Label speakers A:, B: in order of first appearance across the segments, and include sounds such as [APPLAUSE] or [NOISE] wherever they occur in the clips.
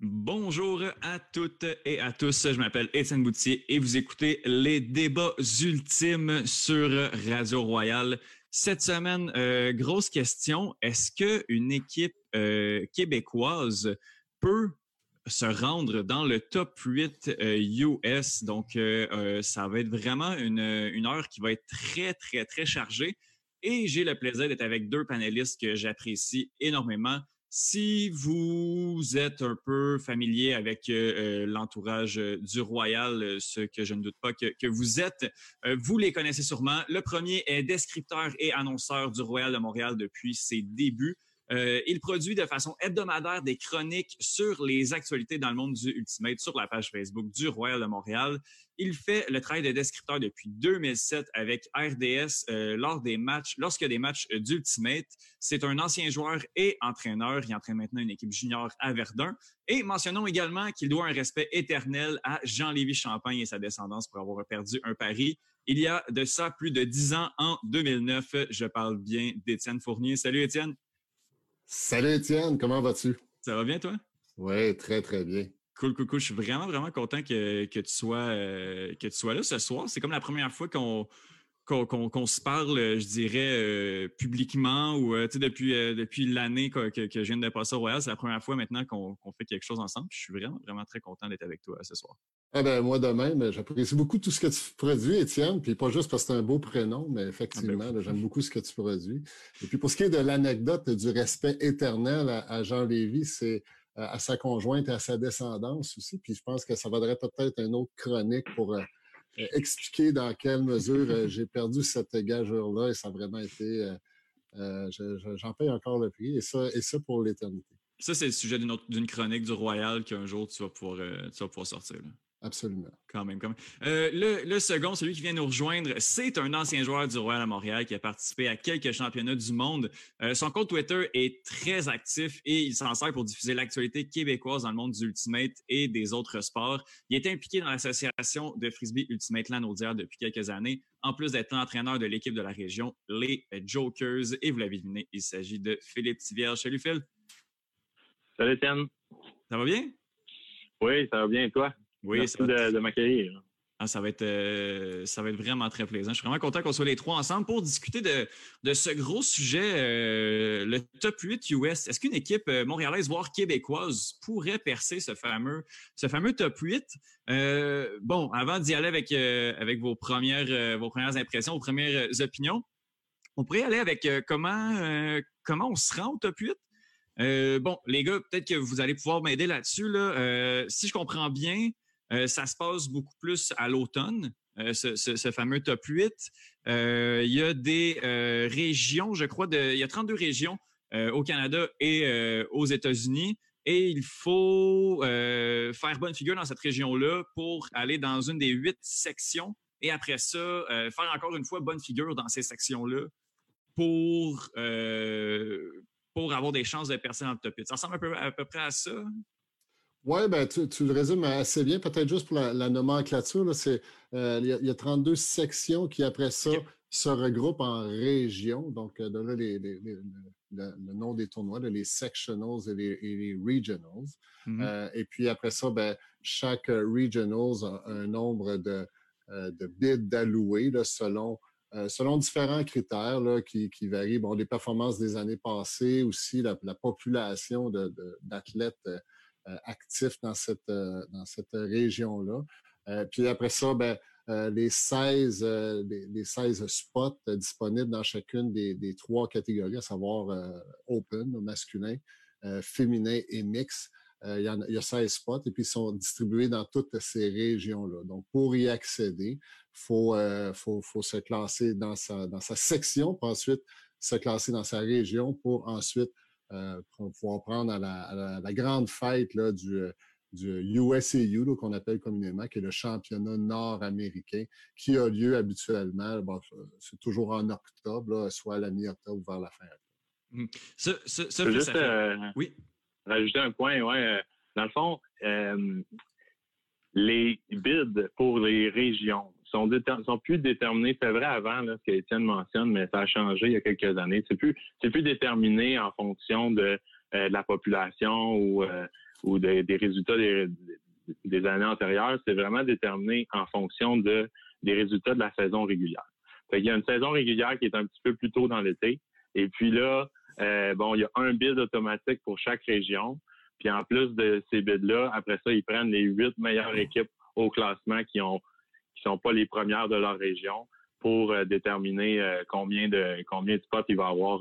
A: Bonjour à toutes et à tous. Je m'appelle Étienne Boutier et vous écoutez les débats ultimes sur Radio Royale. Cette semaine, euh, grosse question. Est-ce qu'une équipe euh, québécoise peut se rendre dans le top 8 US? Euh, Donc, ça va être vraiment une heure qui va être très, très, très chargée. Et j'ai le plaisir d'être avec deux panélistes que j'apprécie énormément. Si vous êtes un peu familier avec euh, euh, l'entourage euh, du Royal, ce que je ne doute pas que, vous êtes, vous les connaissez sûrement. Le premier est descripteur et annonceur du Royal de Montréal depuis ses débuts. Il produit de façon hebdomadaire des chroniques sur les actualités dans le monde du Ultimate sur la page Facebook du Royal de Montréal. Il fait le travail de descripteur depuis 2007 avec RDS euh, lors des matchs, lorsque des matchs d'Ultimate. C'est un ancien joueur et entraîneur. Il entraîne maintenant une équipe junior à Verdun. Et mentionnons également qu'il doit un respect éternel à Jean-Lévis Champagne et sa descendance pour avoir perdu un pari. Il y a de ça plus de dix ans, en 2009. Je parle bien d'Étienne Fournier. Salut Étienne.
B: Salut Étienne, comment vas-tu?
A: Ça va bien toi?
B: Oui, très très bien.
A: Cool, cool, cool. Je suis vraiment, vraiment content que, que, tu, sois, euh, que tu sois là ce soir. C'est comme la première fois qu'on qu'on se parle, je dirais, euh, publiquement ou euh, depuis euh, depuis l'année que, que, je viens de passer au Royal. C'est la première fois maintenant qu'on fait quelque chose ensemble. Je suis vraiment, vraiment très content d'être avec toi ce soir.
B: Ah ben moi de même, j'apprécie beaucoup tout ce que tu produis, Étienne, puis pas juste parce que c'est un beau prénom, mais effectivement, ah ben j'aime beaucoup ce que tu produis. Et puis pour ce qui est de l'anecdote du respect éternel à, Jean Lévy, c'est à sa conjointe et à sa descendance aussi. Puis je pense que ça vaudrait peut-être une autre chronique pour euh, expliquer dans quelle mesure euh, j'ai perdu cette gageure-là et ça a vraiment été, euh, j'en paye encore le prix et ça, et ça pour l'éternité.
A: Ça, c'est le sujet d'une chronique du Royal qu'un jour tu vas pouvoir, tu vas pouvoir sortir.
B: Absolument.
A: Quand même, quand même. Euh, le, le, second, celui qui vient nous rejoindre, c'est un ancien joueur du Royal à Montréal qui a participé à quelques championnats du monde. Euh, son compte Twitter est très actif et il s'en sert pour diffuser l'actualité québécoise dans le monde du Ultimate et des autres sports. Il est impliqué dans l'association de frisbee Ultimate Land Audière depuis quelques années, en plus d'être l'entraîneur de l'équipe de la région, les Jokers. Et vous l'avez deviné, il s'agit de Philippe Tivierge. Salut Phil.
C: Salut Étienne.
A: Ça va bien?
C: Oui, ça va bien et toi?
A: Oui,
C: Merci de, de m'accueillir.
A: Ah, ça va être euh, ça va être vraiment très plaisant. Je suis vraiment content qu'on soit les trois ensemble pour discuter de, de ce gros sujet, euh, le top 8 US. Est-ce qu'une équipe euh, montréalaise, voire québécoise, pourrait percer ce fameux ce fameux top 8? bon, avant d'y aller avec avec vos premières vos premières impressions, vos premières opinions, on pourrait aller avec comment comment on se rend au top 8? bon, les gars, peut-être que vous allez pouvoir m'aider là-dessus. Là. si je comprends bien, ça se passe beaucoup plus à l'automne. Euh, ce, fameux top 8. Euh, il y a des régions, je crois, de, il y a 32 régions au Canada et aux États-Unis. Et il faut faire bonne figure dans cette région-là pour aller dans une des huit sections. Et après ça, faire encore une fois bonne figure dans ces sections-là pour, pour avoir des chances de percer dans le top 8. Ça ressemble à peu près à ça?
B: Oui, ben, tu, tu, le résumes assez bien. Peut-être juste pour la, la nomenclature, euh, il, y a, 32 sections qui, après ça, se regroupent en régions. Donc, euh, de là, les, les, le, nom des tournois, les sectionals et les, et regionals. Mm-hmm. euh, et puis, après ça, ben, chaque regionals a un nombre de, de bids d'alloués selon euh, selon différents critères là, qui, qui varient. Bon, les performances des années passées, aussi la, la population d'athlètes de, actifs dans cette euh, dans cette région là. Euh, puis après ça, ben, les 16 les, les, 16 spots disponibles dans chacune des, des trois catégories, à savoir open, masculin, féminin et mix. il, y a, il y a 16 spots et puis ils sont distribués dans toutes ces régions-là. Donc, pour y accéder, faut, faut, faut se classer dans sa, dans sa section, puis ensuite se classer dans sa région pour ensuite euh, pour pouvoir prendre à la, la, grande fête là, du, euh, du USAU, qu'on appelle communément, qui est le championnat nord-américain, qui a lieu habituellement, bon, c'est toujours en octobre, soit à la mi-octobre ou vers la fin octobre.
C: Ce, ce, ce juste, euh, oui. rajouter un point, ouais. Euh, dans le fond, euh, les bids pour les régions sont, sont plus déterminés. C'est vrai avant, ce qu'Étienne mentionne, mais ça a changé il y a quelques années. C'est plus, c'est plus déterminé en fonction de de la population ou, ou des résultats des, des années antérieures, c'est vraiment déterminé en fonction de, des résultats de la saison régulière. il y a une saison régulière qui est un petit peu plus tôt dans l'été. Et puis là, euh, bon, il y a un bid automatique pour chaque région. Puis en plus de ces bids-là, après ça, ils prennent les huit meilleures équipes au classement qui ont qui sont pas les premières de leur région pour euh, déterminer euh, combien de combien de spots il va y avoir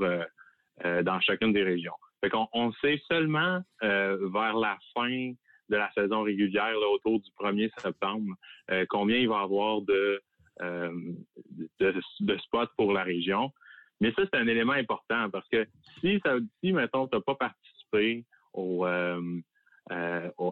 C: dans chacune des régions. Fait qu'on on sait seulement vers la fin de la saison régulière, autour du 1er septembre, euh, combien il va y avoir de, euh, de, spots pour la région. Mais ça, c'est un élément important parce que si, ça, si mettons, tu n'as pas participé au, euh,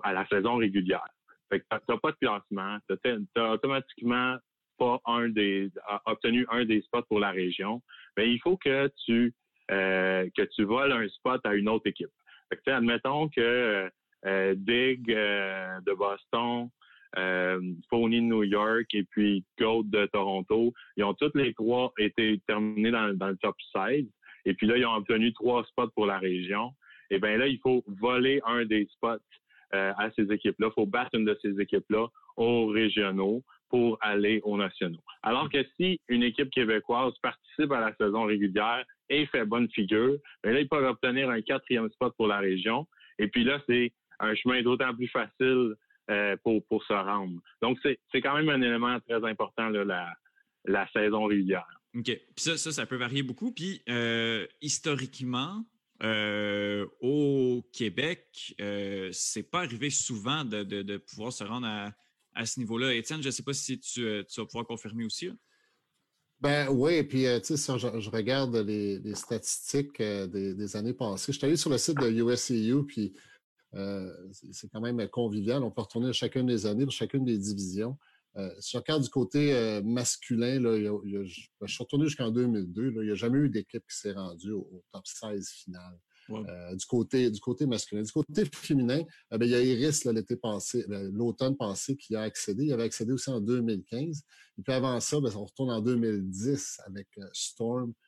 C: à la saison régulière, tu n'as pas de classement, tu n'as automatiquement pas un des obtenu un des spots pour la région, mais il faut que tu que tu voles un spot à une autre équipe. Fait admettons que euh, Dig euh, de Boston, euh, de New York et puis Goat de Toronto. Ils ont tous les trois été terminés dans, le top 16. Et puis là, ils ont obtenu trois spots pour la région. Et bien là, il faut voler un des spots à ces équipes-là. Il faut battre une de ces équipes-là aux régionaux pour aller aux nationaux. Alors que si une équipe québécoise participe à la saison régulière et fait bonne figure, bien là, ils peuvent obtenir un quatrième spot pour la région. Et puis là, c'est un chemin d'autant plus facile euh, pour, pour se rendre. Donc, c'est quand même un élément très important, la, la saison régulière.
A: OK. Puis ça, ça, ça peut varier beaucoup. Puis euh, historiquement, euh, au Québec, euh, c'est pas arrivé souvent de, pouvoir se rendre à, ce niveau-là. Étienne, je ne sais pas si tu, tu, vas pouvoir confirmer aussi.
B: Ben oui, puis tu sais, je, regarde les, statistiques des, années passées. Je suis allé sur le site de USCU, puis euh, c'est quand même convivial. On peut retourner à chacune des années, dans chacune des divisions. Euh, si je regarde du côté euh, masculin, là, je suis retourné jusqu'en 2002. il n'y a jamais eu d'équipe qui s'est rendue au, top 16 final. du côté du côté masculin. Du côté féminin, ben, il y a Iris l'été passé, ben, l'automne passé qui a accédé. Il avait accédé aussi en 2015. Et puis avant ça, ben, on retourne en 2010 avec Storm euh,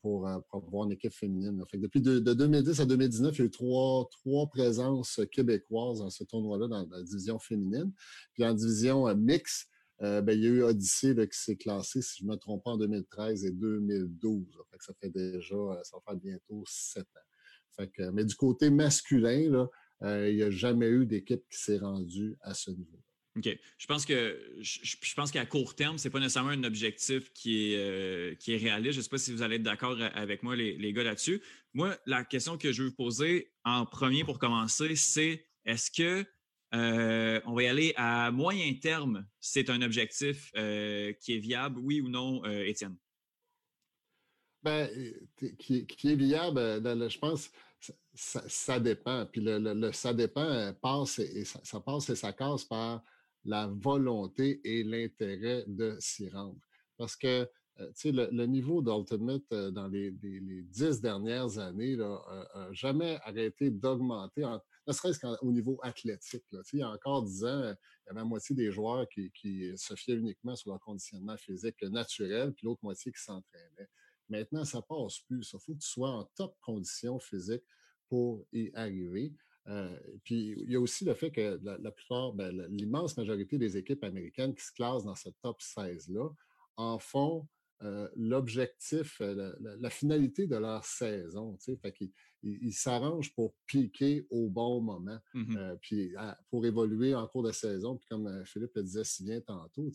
B: pour, euh, pour, avoir une équipe féminine. Fait depuis de, 2010 à 2019, il y a eu trois, trois présences québécoises dans ce tournoi-là dans la division féminine. Puis en division euh, mixte, ben, il y a eu Odyssey qui s'est classé, si je ne me trompe pas, en 2013 et 2012. Fait ça fait déjà, ça va faire bientôt sept ans. Fait mais du côté masculin, là, il n'y a jamais eu d'équipe qui s'est rendue à ce niveau.
A: OK. Je pense que je, pense qu'à court terme, ce n'est pas nécessairement un objectif qui est, euh, qui est réaliste. Je ne sais pas si vous allez être d'accord avec moi, les, gars, là-dessus. Moi, la question que je veux vous poser en premier pour commencer, c'est est-ce que euh, on va y aller à moyen terme? C'est un objectif euh, qui est viable, oui ou non, Étienne?
B: Ben, qui, est viable, je pense, ça, dépend. Puis le, ça dépend passe et ça, ça, passe et ça casse par la volonté et l'intérêt de s'y rendre. Parce que euh, le, le, niveau d'Ultimate euh, dans les, dix dernières années n'a jamais arrêté d'augmenter, ne serait-ce qu'au niveau athlétique. Il y a encore dix ans, il y avait la moitié des joueurs qui, qui se fiaient uniquement sur leur conditionnement physique naturel, puis l'autre moitié qui s'entraînait. Maintenant, ça passe plus. Il faut que tu sois en top condition physique pour y arriver. Euh, puis il y a aussi le fait que la, plupart, ben, l'immense majorité des équipes américaines qui se classent dans ce top 16-là en font euh, l'objectif, euh, la, finalité de leur saison. Fait qu'ils ils s'arrangent pour piquer au bon moment, mmh puis pour évoluer en cours de saison. Puis comme Philippe le disait si bien tantôt,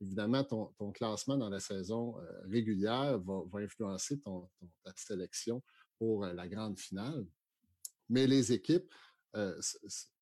B: évidemment, ton, ton, classement dans la saison régulière va, va influencer ton, ta sélection pour la grande finale. Mais les équipes euh,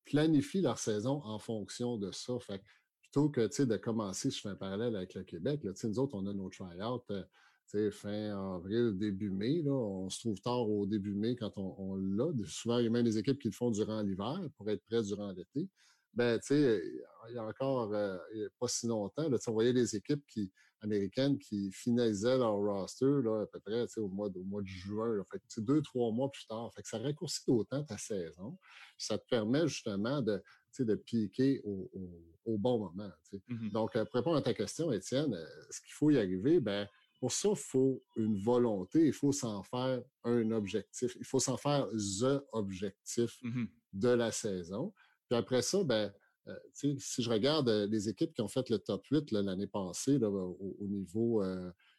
B: planifient leur saison en fonction de ça. Fait plutôt que de commencer, je fais un parallèle avec le Québec, nous autres, on a nos try-outs euh, fin avril, début mai. On se trouve tard au début mai quand on, on l'a. Souvent, il y a même des équipes qui le font durant l'hiver pour être prêts durant l'été. Ben, tu sais, il y a encore euh, pas si longtemps, là, on voyait des équipes qui, américaines qui finalisaient leur roster là, à peu près au mois, de, au mois de juin. Là. Fait deux, trois mois plus tard. Fait que ça raccourcit d'autant ta saison. Ça te permet justement de, de piquer au, au, bon moment. Mmh Donc, euh, pour répondre à ta question, Étienne, ce qu'il faut y arriver, ben, pour ça, il faut une volonté, il faut s'en faire un objectif, il faut s'en faire the objectif mmh de la saison. Puis après ça, ben, euh, si je regarde euh, les équipes qui ont fait le top 8 l'année passée au, niveau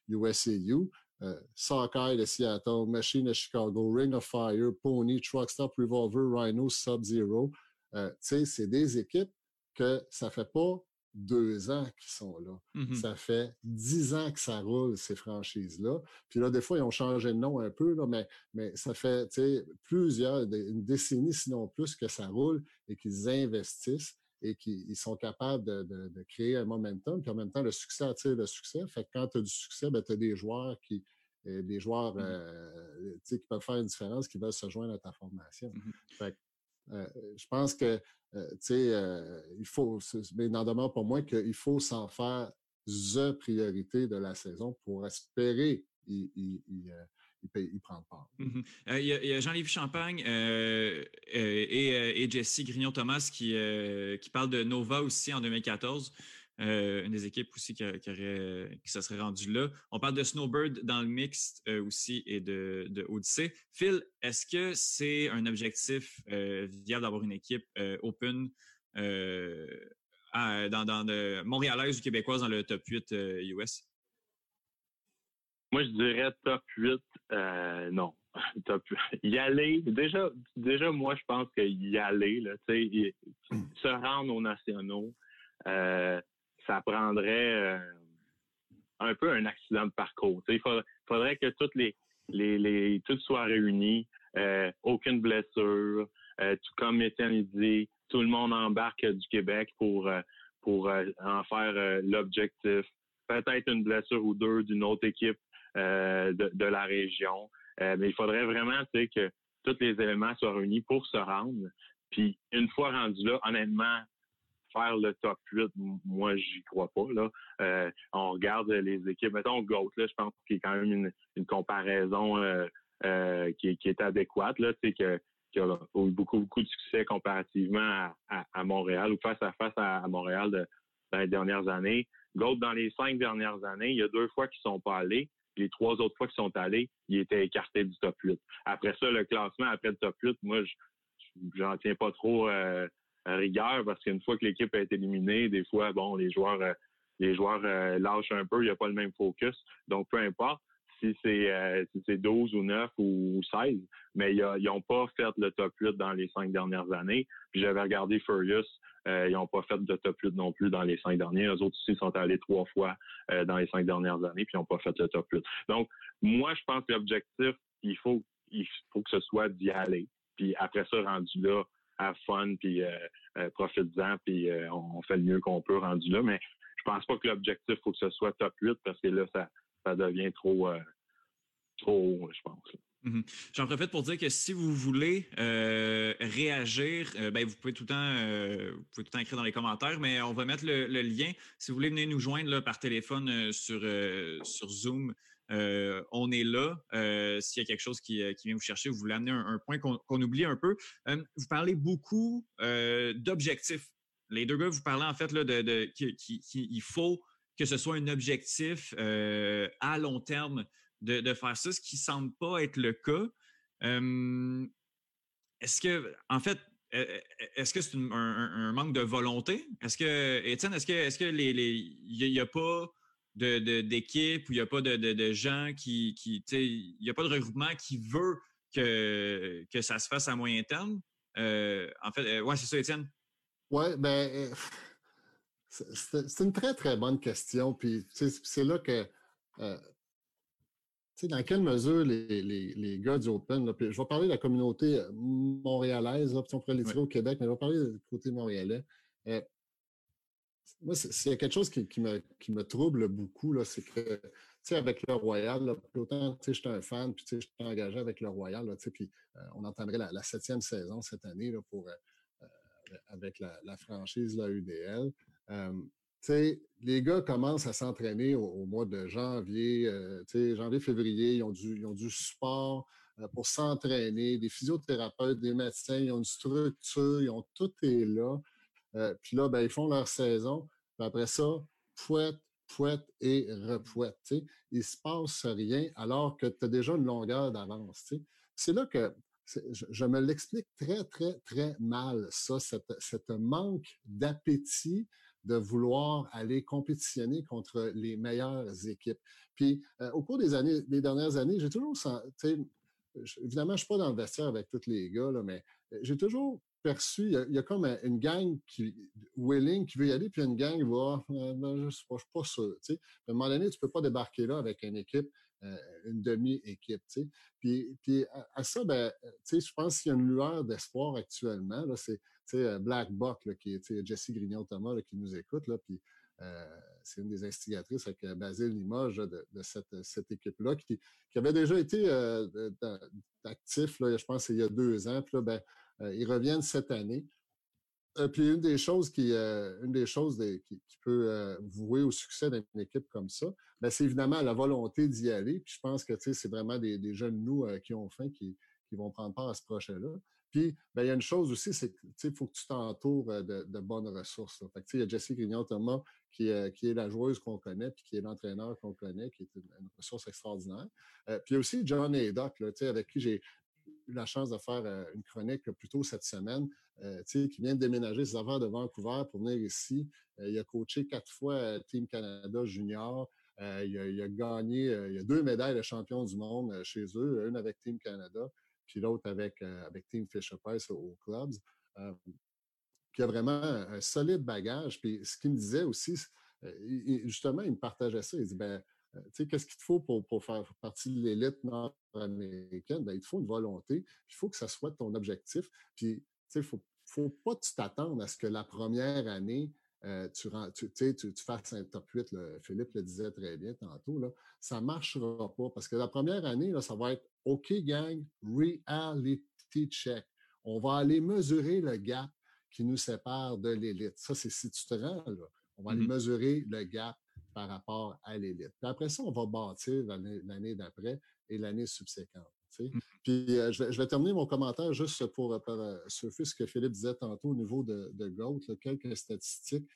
B: USAU, euh, Sockeye de Seattle, Machine de Chicago, Ring of Fire, Pony, Truck Stop Revolver, Rhino, Sub-Zero, c'est des équipes que ça fait pas deux ans qu'ils sont là. Mmh ça fait dix ans que ça roule, ces franchises-là. Puis là, des fois, ils ont changé de nom un peu, là, mais, mais ça fait plusieurs, une décennie, sinon plus, que ça roule et qu'ils investissent et qu'ils sont capables de, créer un momentum. Puis en même temps, le succès attire le succès. Fait que quand tu as du succès, ben, tu as des joueurs qui euh, des joueurs mmh euh, qui peuvent faire une différence, qui veulent se joindre à ta formation. Mmh fait euh, je pense que euh, euh, il faut, mais n'en demeure pas moins qu'il faut s'en faire the priorité de la saison pour espérer y, prendre part.
A: Mmh il y a, Jean-Lévis Champagne et, Jesse Grignon-Thomas qui parlent de Nova aussi en 2014. Euh, une des équipes aussi qui, qui se serait rendue là. On parle de Snowbird dans le mix euh, aussi et de, de Odyssey. Phil, est-ce que c'est un objectif euh, viable d'avoir une équipe open dans, dans de montréalaise ou québécoise dans le top 8 US?
C: Moi, je dirais top 8, non. [LAUGHS] Top, y aller, déjà, déjà, moi, je pense que y aller, là, se rendre aux nationaux, ça prendrait euh, un peu un accident de parcours. il faudrait, que toutes les, les, tout soit réuni, euh, aucune blessure, euh, tout comme Étienne dit, tout le monde embarque du Québec pour pour en faire l'objectif. Peut-être une blessure ou deux d'une autre équipe de, de, la région. mais il faudrait vraiment que tous les éléments soient réunis pour se rendre. Puis une fois rendu là, honnêtement, faire le top 8, moi, j'y crois pas. Là. Euh, on regarde les équipes. Mettons GOAT, là, je pense qu'il y a quand même une, comparaison euh, euh, qui, est adéquate. Là, que, qui a eu beaucoup, beaucoup de succès comparativement à, Montréal ou face à face à, Montréal dans les dernières années. GOAT, dans les cinq dernières années, il y a deux fois qu'ils sont pas allés. Les trois autres fois qu'ils sont allés, ils étaient écartés du top 8. Après ça, le classement après le top 8, moi, j'en tiens pas trop rigueur parce qu'une fois que l'équipe été éliminée, des fois, bon, les joueurs, euh, les joueurs euh, lâchent un peu, il n'y a pas le même focus. Donc, peu importe si c'est euh, si c'est 12 ou 9 ou 16, mais ils n'ont pas fait le top 8 dans les cinq dernières années. Puis j'avais regardé Furious, ils n'ont pas fait de top 8 non plus dans les cinq derniers. Les autres aussi sont allés trois fois dans les cinq dernières années, puis ils n'ont pas fait le top 8. Donc, moi, je pense que l'objectif, il faut, il faut que ce soit d'y aller. Puis après ça, rendu là, have fun, puis euh, euh, profite-en, puis euh, on fait le mieux qu'on peut rendu là. Mais je pense pas que l'objectif faut que ce soit top 8 parce que là, ça, ça devient trop, trop je pense.
A: Mm-hmm. J'en profite pour dire que si vous voulez réagir, ben vous pouvez tout le temps, vous pouvez tout le temps écrire dans les commentaires, mais on va mettre le, lien. Si vous voulez venir nous joindre là, par téléphone sur, sur Zoom, euh, on est là. Euh, s'il y a quelque chose qui, euh, vient vous chercher, vous voulez amener un, point qu'on oublie un peu. vous parlez beaucoup d'objectifs. Les deux gars, vous parlez en fait là, de, qu'il faut que ce soit un objectif à long terme de, faire ça, ce qui ne semble pas être le cas. est-ce que, en fait, est-ce que c'est un, manque de volonté? Est-ce que, Étienne, est-ce que, est-ce a, pas d'équipe où il n'y a pas de, gens qui, qui il n'y a pas de regroupement qui veut que, que ça se fasse à moyen terme. Euh, en fait, euh, ouais, c'est ça, Étienne.
B: Oui, ben, euh, c'est une très, très bonne question. Puis, c'est là que, dans quelle mesure les, les, gars du Open, je vais parler de la communauté montréalaise, là, on pourrait les tirer au Québec, mais je vais parler du côté montréalais moi, c'est quelque chose qui, me, trouble beaucoup, c'est que, avec le Royal, là, autant, tu sais, j'étais un fan, puis tu sais, j'étais engagé avec le Royal, tu sais, puis euh, on entendrait la, septième saison cette année, pour, euh, euh, avec la, franchise, la UDL. tu sais, les gars commencent à s'entraîner au, mois de janvier, tu sais, janvier-février, ils ont du, ils ont du support pour s'entraîner, des physiothérapeutes, des médecins, ils ont une structure, ils ont tout est là. Puis là, ben, ils font leur saison après ça, fouette, pouette et repouette. Il ne se passe rien alors que tu as déjà une longueur d'avance. C'est là que je, me l'explique très, très, très mal, ça, cette, manque d'appétit de vouloir aller compétitionner contre les meilleures équipes. Puis, euh, au cours des années, des dernières années, j'ai toujours senti, évidemment, je suis pas dans le vestiaire avec tous les gars, mais euh, j'ai toujours perçu, il y, a, comme une gang qui, willing, qui veut y aller, puis une gang qui va, euh, ben, je ne suis, pas sûr. À un moment donné, tu ne peux pas débarquer là avec une équipe, euh, une demi-équipe. Puis, puis à, ça, ben, je pense qu'il y a une lueur d'espoir actuellement. C'est Black Buck, qui est Jesse Grignon-Thomas qui nous écoute, là, puis c'est une des instigatrices avec Basile Limoges de, cette, équipe-là, qui, avait déjà été actif, je pense, il y a deux ans. Puis là, ben, euh, ils reviennent cette année. Euh, puis une des choses qui, euh, une des choses qui, peut vouer au succès d'une équipe comme ça, ben, c'est évidemment la volonté d'y aller. Puis je pense que c'est vraiment des, jeunes nous qui ont faim qui, vont prendre part à ce projet-là. Puis, ben, il y a une chose aussi, c'est qu'il faut que tu t'entoures de, bonnes ressources. Il y a Jessie Grignon-Thomas qui, est la joueuse qu'on connaît, puis qui est l'entraîneur qu'on connaît, qui est une, ressource extraordinaire. puis aussi John Haydock, là, avec qui j'ai eu la chance de faire euh, une chronique plus tôt cette semaine, euh, qui vient de déménager ses affaires de Vancouver pour venir ici. Euh, il a coaché quatre fois Team Canada Junior. il, a, gagné, a deux médailles de champion du monde chez eux, une avec Team Canada, puis l'autre avec, avec Team Fisher-Price aux clubs. qui a vraiment un solide bagage. Puis ce qu'il me disait aussi, justement, il me partageait ça. Il dit, ben, euh, qu'est-ce qu'il te faut pour, faire partie de l'élite nord-américaine? Ben, il te faut une volonté, il faut que ça soit ton objectif. Puis, il ne faut, faut pas t'attendre à ce que la première année, euh, tu, tu, tu, fasses un top 8, Philippe le disait très bien tantôt, là, ça ne marchera pas parce que la première année, là, ça va être OK, gang, reality check. On va aller mesurer le gap qui nous sépare de l'élite. Ça, c'est si tu te rends là. On va aller mmh mesurer le gap par rapport à l'élite. Après ça, on va bâtir l'année d'après et l'année subséquente. Mmh. Puis euh, je, vais, terminer mon commentaire juste pour, euh, euh, surfer ce que Philippe disait tantôt au niveau de, de GOAT, quelques statistiques.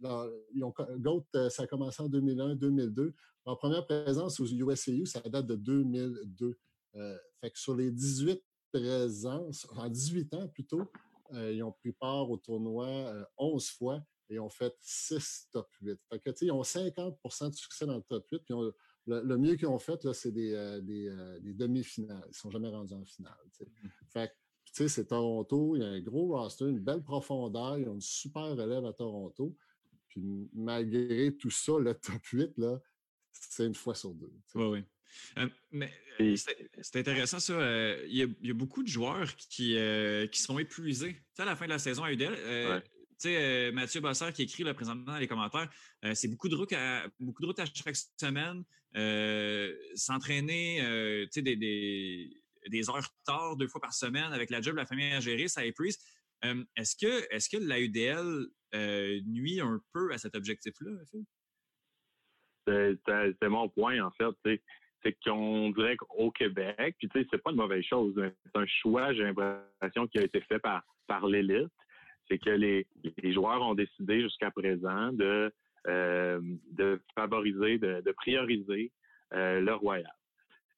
B: GOAT, ça a commencé en 2001-2002. Leur première présence aux USAU, ça date de 2002. fait que sur les 18 présences, en 18 ans plutôt, ils ont pris part au tournoi 11 fois et ont fait 6 top 8. Fait que, ils ont 50% de succès dans le top 8. Puis le, mieux qu'ils ont fait, là, c'est des, euh, euh, des, demi-finales. Ils ne sont jamais rendus en finale. Mmh. Fait que, tu sais, c'est Toronto, il y a un gros roster, une belle profondeur, ils ont une super relève à Toronto. Puis malgré tout ça, le top 8, là, c'est une fois sur deux.
A: Oui, oui. Euh, mais c'est intéressant ça. Il y, a beaucoup de joueurs qui, qui sont épuisés. Tu sais, à la fin de la saison à UDL, euh, Mathieu Bossard qui écrit présentement dans les commentaires, euh, c'est beaucoup de routes à beaucoup de routes à chaque semaine. Euh, s'entraîner, des, des, heures tard deux fois par semaine avec la job, la famille à gérer, ça épuise. est-ce que est-ce que l'AUDL nuit un peu à cet objectif-là?
C: C'est mon point, en fait. C'est qu'on dirait qu'au Québec, puis tu sais, c'est pas une mauvaise chose. C'est un choix, j'ai l'impression, qui a été fait par, par l'élite c'est que les, joueurs ont décidé jusqu'à présent de, euh, de favoriser, de, prioriser euh, le Royal.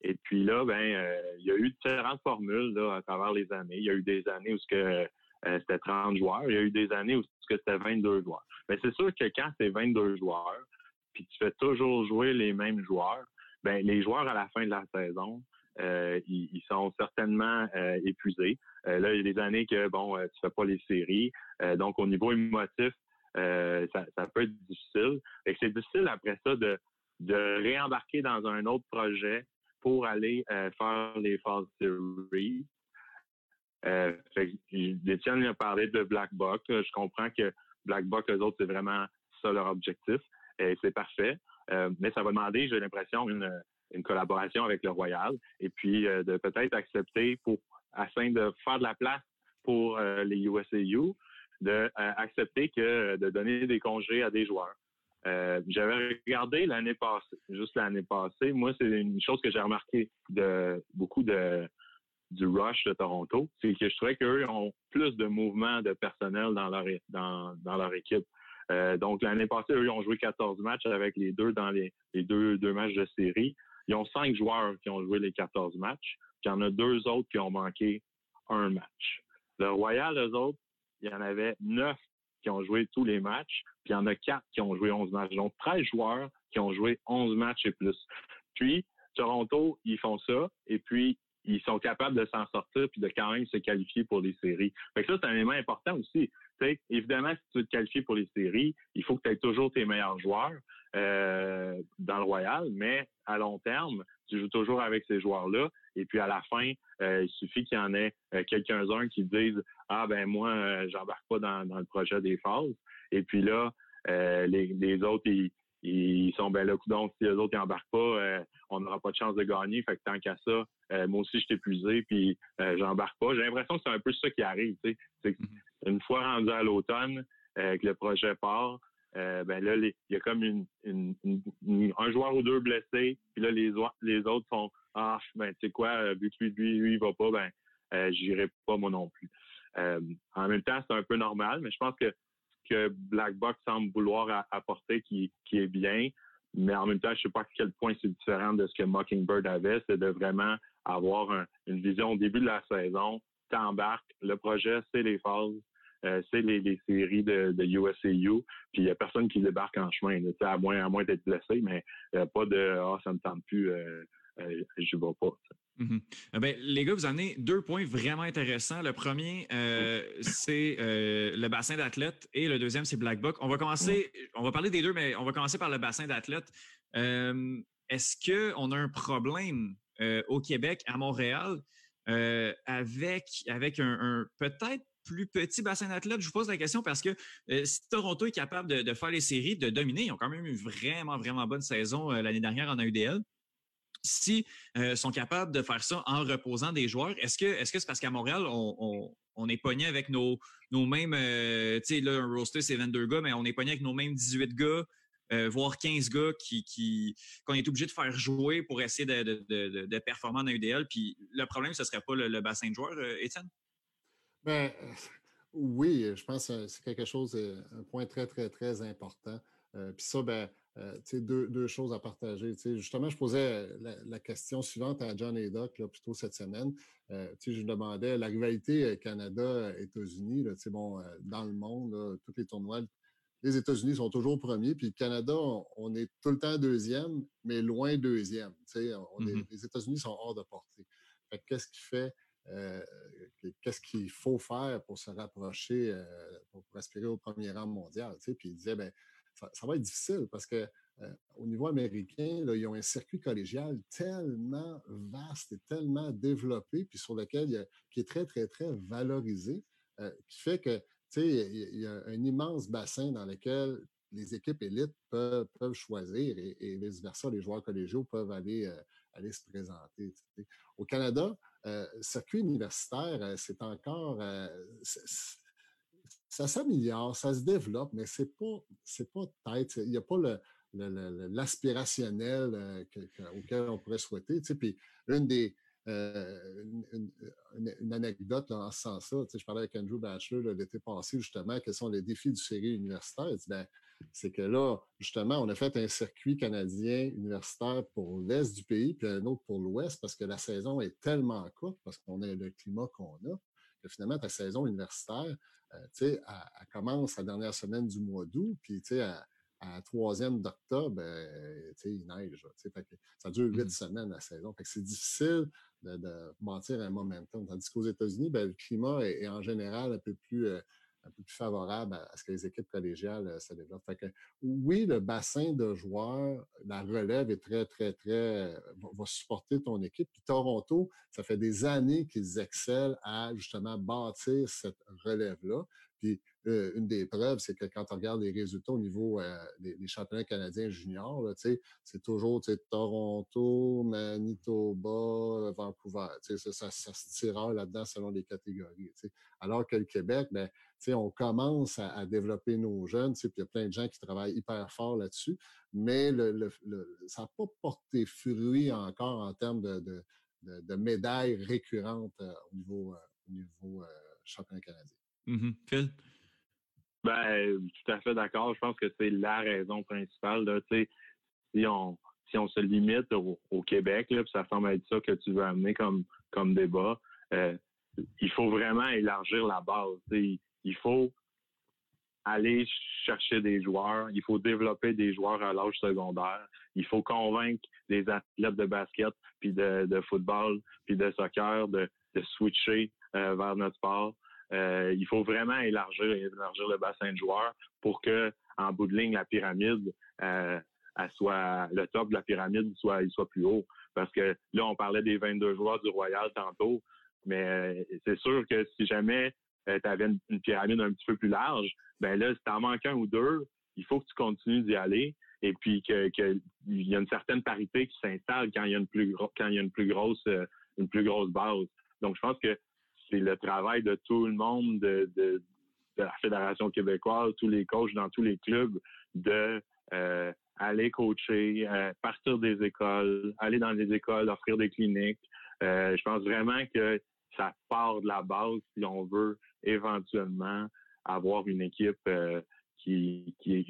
C: Et puis là, ben, euh, il y a eu différentes formules à travers les années. Il y a eu des années où c'était 30 joueurs, il y a eu des années où c'était 22 joueurs. Mais c'est sûr que quand c'est 22 joueurs, puis tu fais toujours jouer les mêmes joueurs, ben les joueurs à la fin de la saison, ils, sont certainement épuisés. Euh, là, il y a des années que, bon, euh, tu fais pas les séries. Euh, donc, au niveau émotif, ça, peut être difficile. Et c'est difficile après ça de, de réembarquer dans un autre projet pour aller faire les Fall Series. Euh, Étienne a parlé de Black Buck. Je comprends que Black Buck, eux autres, c'est vraiment ça leur objectif. Et c'est parfait. mais ça va demander, j'ai l'impression, une, une collaboration avec le Royal et puis de peut-être accepter pour afin de faire de la place pour euh, les USAU, de euh, accepter que de donner des congés à des joueurs. Euh, j'avais regardé l'année passée, juste l'année passée. Moi, c'est une chose que j'ai remarqué de beaucoup de du rush de Toronto, c'est que je trouvais qu'eux ont plus de mouvements de personnel dans leur dans, dans leur équipe. donc, l'année passée, eux, ont joué 14 matchs avec les deux dans les, deux, deux matchs de série. Ils ont cinq joueurs qui ont joué les 14 matchs. Puis il y en a deux autres qui ont manqué un match. Le Royal, eux autres, il y en avait neuf qui ont joué tous les matchs, puis il y en a quatre qui ont joué 11 matchs. Donc, 13 joueurs qui ont joué 11 matchs et plus. Puis, Toronto, ils font ça, et puis ils sont capables de s'en sortir puis de quand même se qualifier pour les séries. Fait que ça, c'est un élément important aussi. évidemment, si tu veux te qualifier pour les séries, il faut que tu aies toujours tes meilleurs joueurs euh, dans le Royal, mais à long terme, tu joues toujours avec ces joueurs-là. Et puis à la fin, euh, il suffit qu'il y en ait euh, quelques-uns qui disent Ah ben moi, j'embarque pas dans, le projet des phases. Et puis là, les, les, autres, ils, ils sont ben là, donc si les autres n'embarquent pas, euh, on n'aura pas de chance de gagner. Fait que tant qu'à ça, euh, moi aussi je suis épuisé, puis euh, j'embarque pas. J'ai l'impression que c'est un peu ça qui arrive. Tu sais. Mm-hmm. Une fois rendu à l'automne, que le projet part, ben là, il y a comme une, un joueur ou deux blessés, puis là, les, les autres font Ah, ben tu sais quoi, vu que lui, lui, lui, il va pas, ben j'irai pas moi non plus. en même temps, c'est un peu normal, mais je pense que que Black Box semble vouloir apporter qui, est bien. Mais en même temps, je ne sais pas à quel point c'est différent de ce que Mockingbird avait, c'est de vraiment avoir une vision au début de la saison. T'embarques, le projet, c'est les phases, euh, c'est les, séries de, de USAU, puis il n'y a personne qui débarque en chemin, à moins, d'être blessé, mais euh, pas de Ah, ça ne me tente plus, euh, euh je ne vais pas.
A: Mhm. Eh ben, les gars, vous amenez deux points vraiment intéressants. Le premier, euh, c'est euh, le bassin d'athlètes et le deuxième, c'est Black Book. On va commencer, on va parler des deux, mais on va commencer par le bassin d'athlètes. Euh, est-ce qu'on a un problème au Québec, à Montréal, avec, avec un, peut-être plus petit bassin d'athlètes? Je vous pose la question parce que si Toronto est capable de, de, faire les séries, de dominer, ils ont quand même eu vraiment, vraiment bonne saison l'année dernière en AUDL si euh, sont capables de faire ça en reposant des joueurs, est-ce que est-ce que c'est parce qu'à Montréal, on, est pogné avec nos, nos mêmes, euh, tu sais, là, un roster, c'est 22 gars, mais on est pogné avec nos mêmes 18 gars, euh, voire 15 gars qui, qu'on est obligé de faire jouer pour essayer de, de, de, performer en UDL. Puis le problème, ce serait pas le, bassin de joueurs, Étienne?
B: Ben, oui, je pense que c'est quelque chose, un point très, très, très important. puis ça, ben, euh, deux, deux, choses à partager. justement, je posais la, question suivante à John Doc là, plutôt cette semaine. Euh, je demandais la rivalité euh, Canada-États-Unis, bon, dans le monde, tous les tournois, les États-Unis sont toujours premiers, puis le Canada, on, est tout le temps deuxième, mais loin deuxième. Mm-hmm. les États-Unis sont hors de portée. qu'est-ce qui fait qu'est-ce qu'il faut faire pour se rapprocher, pour, aspirer au premier rang mondial. Puis il disait, ben, ça, va être difficile parce que euh, au niveau américain, ils ont un circuit collégial tellement vaste et tellement développé, puis sur lequel qui est très, très, très valorisé, euh, qui fait que il y, a un immense bassin dans lequel les équipes élites peuvent, choisir et, vice-versa, les joueurs collégiaux peuvent aller, euh, aller se présenter. Au Canada, circuit universitaire, c'est encore ça s'améliore, ça se développe, mais c'est pas, c'est pas. Il n'y a pas le, l'aspirationnel euh, auquel on pourrait souhaiter. Tu sais, puis une des euh, une, anecdote en ce sens-là, tu sais, je parlais avec Andrew Batchelor l'été passé justement, quels sont les défis du série universitaire. Ben, c'est que là, justement, on a fait un circuit canadien universitaire pour l'est du pays, puis un autre pour l'ouest, parce que la saison est tellement courte, parce qu'on a le climat qu'on a, que finalement, ta saison universitaire, euh, elle, commence la dernière semaine du mois d'août, puis à, à la troisième d'octobre, ben, il neige. ça dure huit mmh semaines la saison. c'est difficile de, bâtir un momentum. Tandis qu'aux États-Unis, ben, le climat est, en général un peu plus euh, un peu plus favorable à, ce que les équipes collégiales euh, se développent. Oui, le bassin de joueurs, la relève est très, très, très, va, supporter ton équipe. Puis Toronto, ça fait des années qu'ils excellent à justement bâtir cette relève-là. Puis euh, une des preuves, c'est que quand on regarde les résultats au niveau euh, des, championnats canadiens juniors, c'est toujours Toronto, Manitoba, Vancouver. Ça, ça, ça, se tire là-dedans selon les catégories. Alors que le Québec, ben, on commence à, développer nos jeunes, puis il y a plein de gens qui travaillent hyper fort là-dessus, mais le, ça n'a pas porté fruit encore en termes de, de, médailles récurrentes euh, au niveau, au niveau championnat canadien.
A: Mmh Phil?
C: Ben, tout à fait d'accord. Je pense que c'est la raison principale. Là. Si on si on se limite au, Québec, là, ça semble être ça que tu veux amener comme, comme débat, euh, il faut vraiment élargir la base. Il faut aller chercher des joueurs, il faut développer des joueurs à l'âge secondaire, il faut convaincre des athlètes de basket, puis de, football, puis de soccer de, switcher euh, vers notre sport. Euh, il faut vraiment élargir, élargir le bassin de joueurs pour que, en bout de ligne, la pyramide euh, soit le top de la pyramide soit, il soit plus haut. Parce que là, on parlait des 22 joueurs du Royal tantôt, mais c'est sûr que si jamais euh, tu avais une, pyramide un petit peu plus large, ben là, si tu en manques un ou deux, il faut que tu continues d'y aller et puis qu'il y a une certaine parité qui s'installe quand il y a une plus quand il y a une plus grosse euh, une plus grosse base. Donc je pense que c'est le travail de tout le monde de, la Fédération québécoise, tous les coachs dans tous les clubs de euh, aller coacher, partir des écoles, aller dans les écoles, offrir des cliniques. je pense vraiment que ça part de la base si on veut éventuellement avoir une équipe euh, qui, est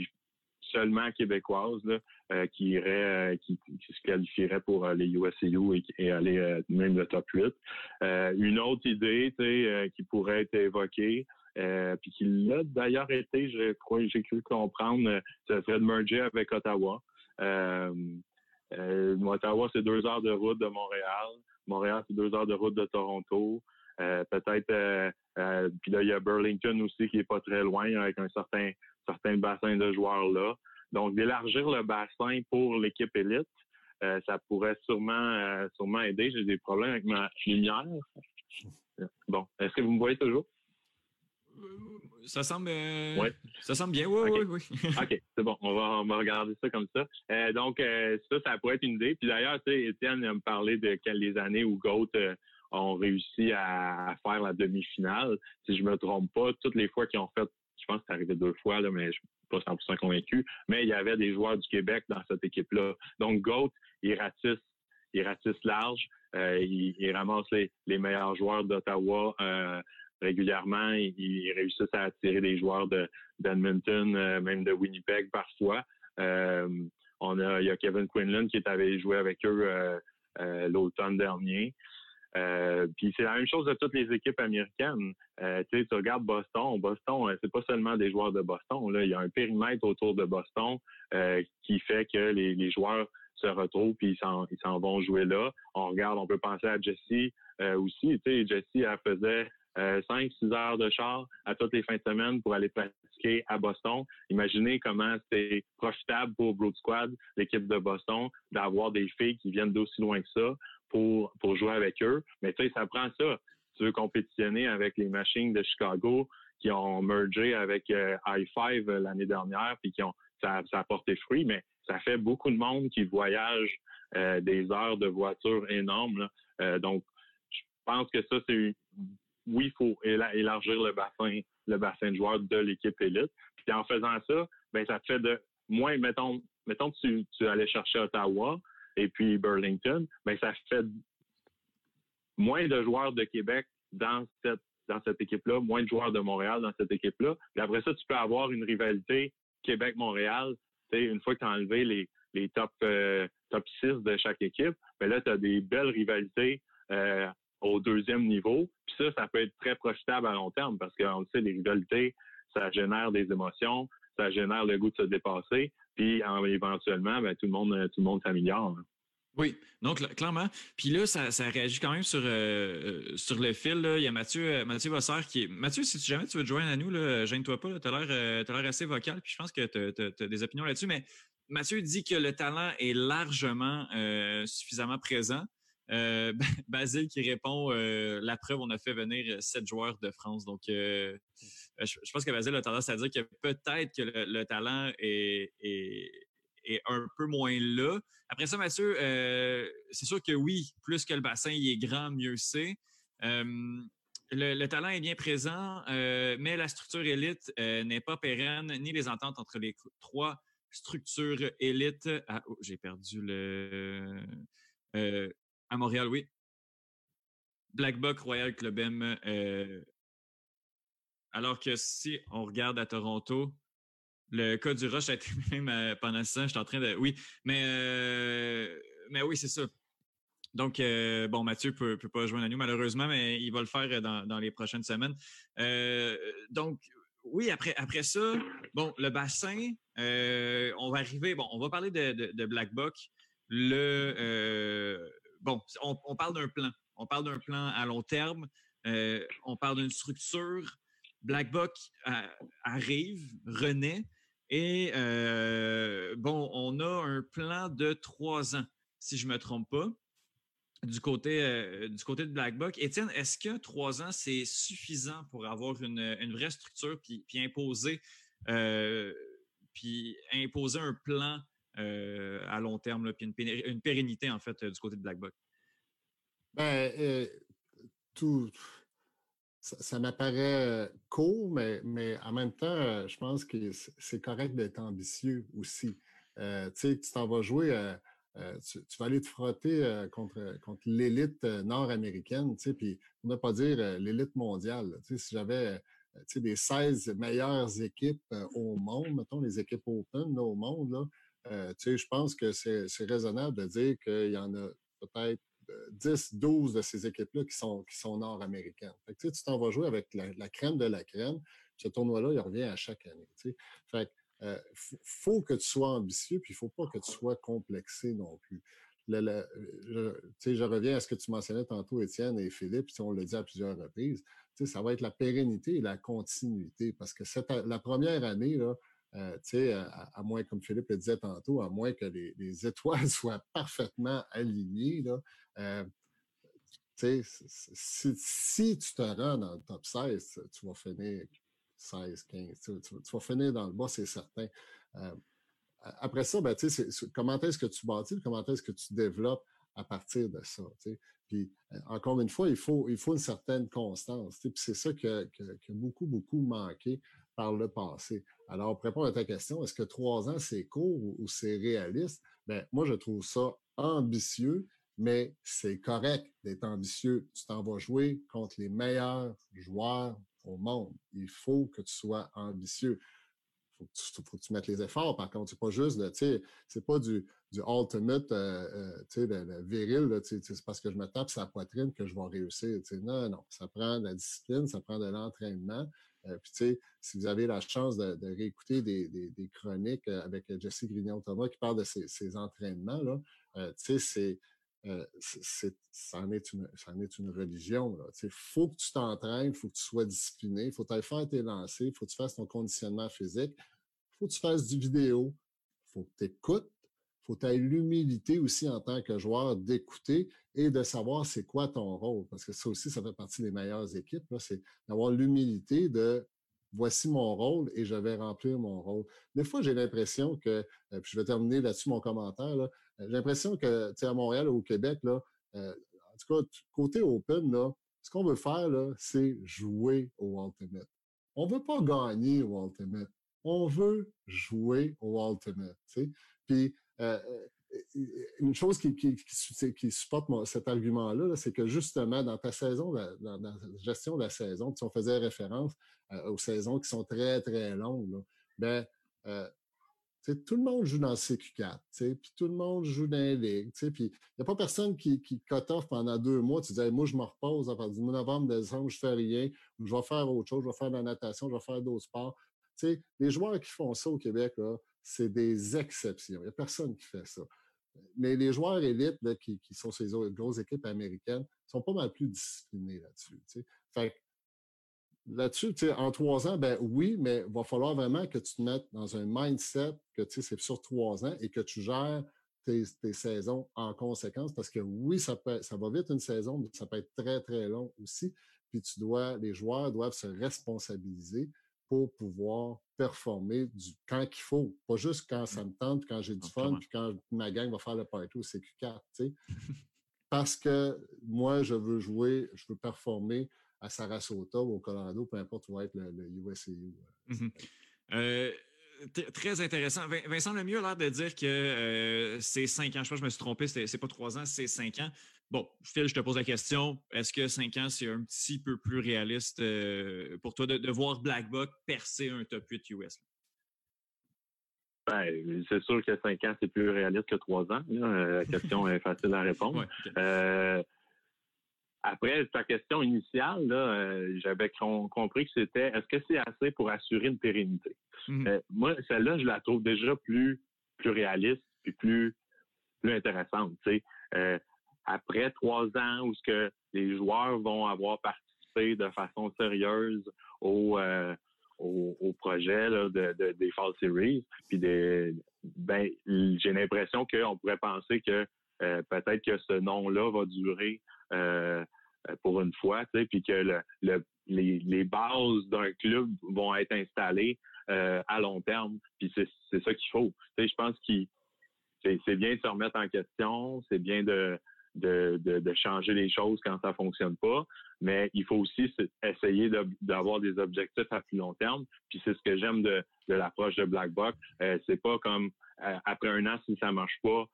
C: seulement québécoise, euh, qui irait, euh, qui, se qualifierait pour les USCU et, aller même le top 8. une autre idée, qui pourrait être évoquée, puis qui l'a d'ailleurs été, je crois, j'ai cru comprendre, ce serait de merger avec Ottawa. Ottawa, c'est deux heures de route de Montréal. Montréal, c'est deux heures de route de Toronto. Euh, peut-être, euh, euh, puis là, il y a Burlington aussi qui est pas très loin avec un certain, certain bassin de joueurs là. Donc, d'élargir le bassin pour l'équipe élite, ça pourrait sûrement, sûrement aider. J'ai des problèmes avec ma lumière. Bon, est-ce que vous me voyez toujours?
A: Ça semble, ça semble bien, oui, oui, oui.
C: OK, c'est bon, on va, on va regarder ça comme ça. donc, ça, ça pourrait être une idée. Puis d'ailleurs, tu sais, Étienne me parlait de les années où GOAT ont réussi à, faire la demi-finale. Si je me trompe pas, toutes les fois qu'ils ont fait, je pense que c'est arrivé deux fois, là, mais je suis pas 100% convaincu, mais il y avait des joueurs du Québec dans cette équipe-là. Donc, GOAT, il ratisse, il ratisse large, euh, il, ramasse les, meilleurs joueurs d'Ottawa euh, régulièrement. Il, réussit à attirer des joueurs d'Edmonton, euh, même de Winnipeg parfois. on a, il y a Kevin Quinlan qui avait joué avec eux l'automne dernier. Euh, puis c'est la même chose de toutes les équipes américaines. Euh, tu regardes Boston. Boston, euh, c'est pas seulement des joueurs de Boston. Il y a un périmètre autour de Boston qui fait que les, joueurs se retrouvent puis ils s'en vont jouer là. On regarde, on peut penser à Jessie aussi. Tu sais, elle faisait euh, 5-6 heures de char à toutes les fins de semaine pour aller pratiquer à Boston. Imaginez comment c'est profitable pour Broad Squad, l'équipe de Boston, d'avoir des filles qui viennent d'aussi loin que ça pour, pour jouer avec eux. Mais tu sais, ça prend ça. Tu veux compétitionner avec les machines de Chicago qui ont mergé avec euh, i5 l'année dernière, puis qui ont ça, ça, a porté fruit, mais ça fait beaucoup de monde qui voyage euh, des heures de voiture énormes. Euh, donc, je pense que ça, c'est oui, il faut élargir le bassin, le bassin de joueurs de l'équipe élite. Puis en faisant ça, ben ça te fait de moins, mettons, que tu, tu allais chercher Ottawa, et puis Burlington, ben ça fait moins de joueurs de Québec dans cette dans cette équipe-là, moins de joueurs de Montréal dans cette équipe-là. Puis après ça, tu peux avoir une rivalité Québec-Montréal. Une fois que tu as enlevé les, les top, euh, top 6 de chaque équipe, ben là, tu as des belles rivalités euh, au deuxième niveau. Puis ça, ça peut être très profitable à long terme parce qu'on sait, les rivalités, ça génère des émotions, ça génère le goût de se dépasser. Puis éventuellement, ben, tout le monde, tout le monde s'améliore.
A: Oui, donc clairement. Puis là, ça, réagit quand même sur, euh, euh, sur le fil. Il y a Mathieu, euh, Mathieu Bossard qui. Mathieu, si jamais tu veux te joindre à nous, là, gêne-toi pas. Tu as l'air assez vocal, puis je pense que tu as, des opinions là-dessus. Mais Mathieu dit que le talent est largement suffisamment présent. Euh, [LAUGHS] Basile qui répond euh, La preuve, on a fait venir sept joueurs de France. Donc, euh, je, pense que Basile a tendance à dire que peut-être que le, talent est, un peu moins là. Après ça, Mathieu, c'est sûr que oui, plus que le bassin il est grand, mieux c'est. Le, talent est bien présent, mais la structure élite n'est pas pérenne, ni les ententes entre les trois structures élites. Ah, oh, j'ai perdu le. À Montréal, oui. Black Buck, Royal Club M. Euh, Alors que si on regarde à Toronto, le cas du rush a été [LAUGHS] même euh, pendant je suis en train de. Oui, mais, euh, mais oui, c'est ça. Donc, euh, bon, Mathieu peut, peut, pas joindre à nous, malheureusement, mais il va le faire dans, dans les prochaines semaines. donc, oui, après, après ça, bon, le bassin, on va arriver, bon, on va parler de, de, Black Buck. Le, bon, on, on parle d'un plan. On parle d'un plan à long terme. on parle d'une structure. Black Buck arrive, renaît. Et euh, bon, on a un plan de trois ans, si je ne me trompe pas, du côté, euh, de Black Buck. Étienne, est-ce que trois ans, c'est suffisant pour avoir une, vraie structure euh, puis imposer un plan à long terme, puis une, pérennité, en fait, du côté de Black Buck?
B: Ben, tout, ça, m'apparaît court, mais, mais en même temps, je pense que c'est correct d'être ambitieux aussi. tu sais, tu t'en vas jouer, tu, vas aller te frotter contre, contre l'élite nord-américaine, tu sais, puis pour ne pas dire l'élite mondiale. Tu sais, si j'avais tu sais, des 16 meilleures équipes au monde, mettons les équipes open au monde, là, tu sais, je pense que c'est raisonnable de dire qu'il y en a peut-être 10, 12 de ces équipes-là qui sont, qui sont nord-américaines. tu t'en vas jouer avec la, crème de la crème. Ce tournoi-là, il revient à chaque année. Fait euh, faut que tu sois ambitieux, puis il faut pas que tu sois complexé non plus. je, reviens à ce que tu mentionnais tantôt, Étienne et Philippe, on l'a dit à plusieurs reprises. Ça va être la pérennité et la continuité. Parce que la première année, là, euh, à, moins, comme Philippe le disait tantôt, à moins que les, [LAUGHS] étoiles soient parfaitement alignées, là, euh, si, tu te rends dans le top 16, tu vas finir 16, 15, tu, vas finir dans le bas, c'est certain. Euh, après ça, ben, comment est-ce que tu bâtis, comment est-ce que tu développes à partir de ça. Puis, encore une fois, il faut, il faut une certaine constance. Puis c'est ça qui a, beaucoup, beaucoup manqué par le passé. Alors, pour répondre à ta question, est-ce que trois ans, c'est court ou, c'est réaliste? Bien, moi, je trouve ça ambitieux, mais c'est correct d'être ambitieux. Tu t'en vas jouer contre les meilleurs joueurs au monde. Il faut que tu sois ambitieux. Il faut, que tu mettes les efforts, par contre. C'est pas juste, tu sais, c'est pas du, ultimate, euh, euh, tu sais, viril, c'est parce que je me tape sa poitrine que je vais réussir. Non, non, ça prend de la discipline, ça prend de l'entraînement. Euh, puis, tu sais, si vous avez la chance de, réécouter des, chroniques euh, avec euh, Jesse Grignon-Thomas qui parle de ses, entraînements, là, tu sais, c'est, ça, en est une, en est une religion. Il faut que tu t'entraînes, il faut que tu sois discipliné, il faut que faire tes lancers, il faut que tu fasses ton conditionnement physique, il faut que tu fasses du vidéo, il faut que tu écoutes, faut aies l'humilité aussi en tant que joueur d'écouter et de savoir c'est quoi ton rôle. Parce que ça aussi, ça fait partie des meilleures équipes. C'est d'avoir l'humilité de voici mon rôle et je vais remplir mon rôle. Des fois, j'ai l'impression que, euh, puis je vais terminer là-dessus mon commentaire, euh, j'ai l'impression que, tu sais, à Montréal ou au Québec, là, euh, en tout cas, côté Open, là, ce qu'on veut faire, c'est jouer au Ultimate. On veut pas gagner au Ultimate. On veut jouer au Ultimate. Tu sais? Puis, une chose qui, supporte cet argument-là, c'est que justement, dans ta saison, dans, la gestion de la saison, si on faisait référence euh, aux saisons qui sont très, très longues, ben, euh, tout le monde joue dans le CQ4, puis tout le monde joue dans les ligues, il n'y a pas personne qui, qui cut off pendant deux mois, tu dis moi je me repose à partir de novembre, décembre, je fais rien, je vais faire autre chose, je vais faire de la natation, je vais faire d'autres sports. les joueurs qui font ça au Québec, c'est des exceptions. Il n'y a personne qui fait ça mais les joueurs élites qui, sont ces grosses équipes américaines sont pas mal plus disciplinés là-dessus. Fait là-dessus, en trois ans, ben oui, mais il va falloir vraiment que tu te mettes dans un mindset que c'est sur trois ans et que tu gères tes, saisons en conséquence parce que oui, ça, peut, ça va vite une saison, mais ça peut être très, très long aussi. Puis tu dois, les joueurs doivent se responsabiliser pour pouvoir performer du, quand il faut. Pas juste quand ça mmh. me tente, quand j'ai du fun, puis quand ma gang va faire le party au CQ4. [LAUGHS] Parce que moi, je veux jouer, je veux performer à Sarasota ou au Colorado, peu importe où va être le, le USAU.
A: Euh, très intéressant. Vincent Lemieux a l'air de dire que c'est cinq ans. Je pense que je me suis trompé, c'est pas trois ans, c'est cinq ans. Bon, Phil, je te pose la question. Est-ce que cinq ans, c'est un petit peu plus réaliste pour toi de, voir Black Buck percer un top 8 US?
C: Ben, c'est sûr que cinq ans, c'est plus réaliste que trois ans. La question est facile à répondre. Après, ta question initiale, euh, j'avais compris que c'était est-ce que c'est assez pour assurer une pérennité? Mhm. Euh, moi, celle-là, je la trouve déjà plus, plus réaliste et plus, plus intéressante. Euh, après trois ans où ce que les joueurs vont avoir participé de façon sérieuse au, au, projet de, des Fall Series, puis ben, j'ai l'impression qu'on pourrait penser que peut-être que ce nom-là va durer euh, pour une fois, puis que les, bases d'un club vont être installées euh, à long terme. Puis c'est ça qu'il faut. je pense que c'est bien de se remettre en question, c'est bien de, changer les choses quand ça fonctionne pas, mais il faut aussi essayer d'avoir des objectifs à plus long terme. Puis c'est ce que j'aime de, l'approche de Black Buck. Euh, c'est pas comme après un an si ça marche pas,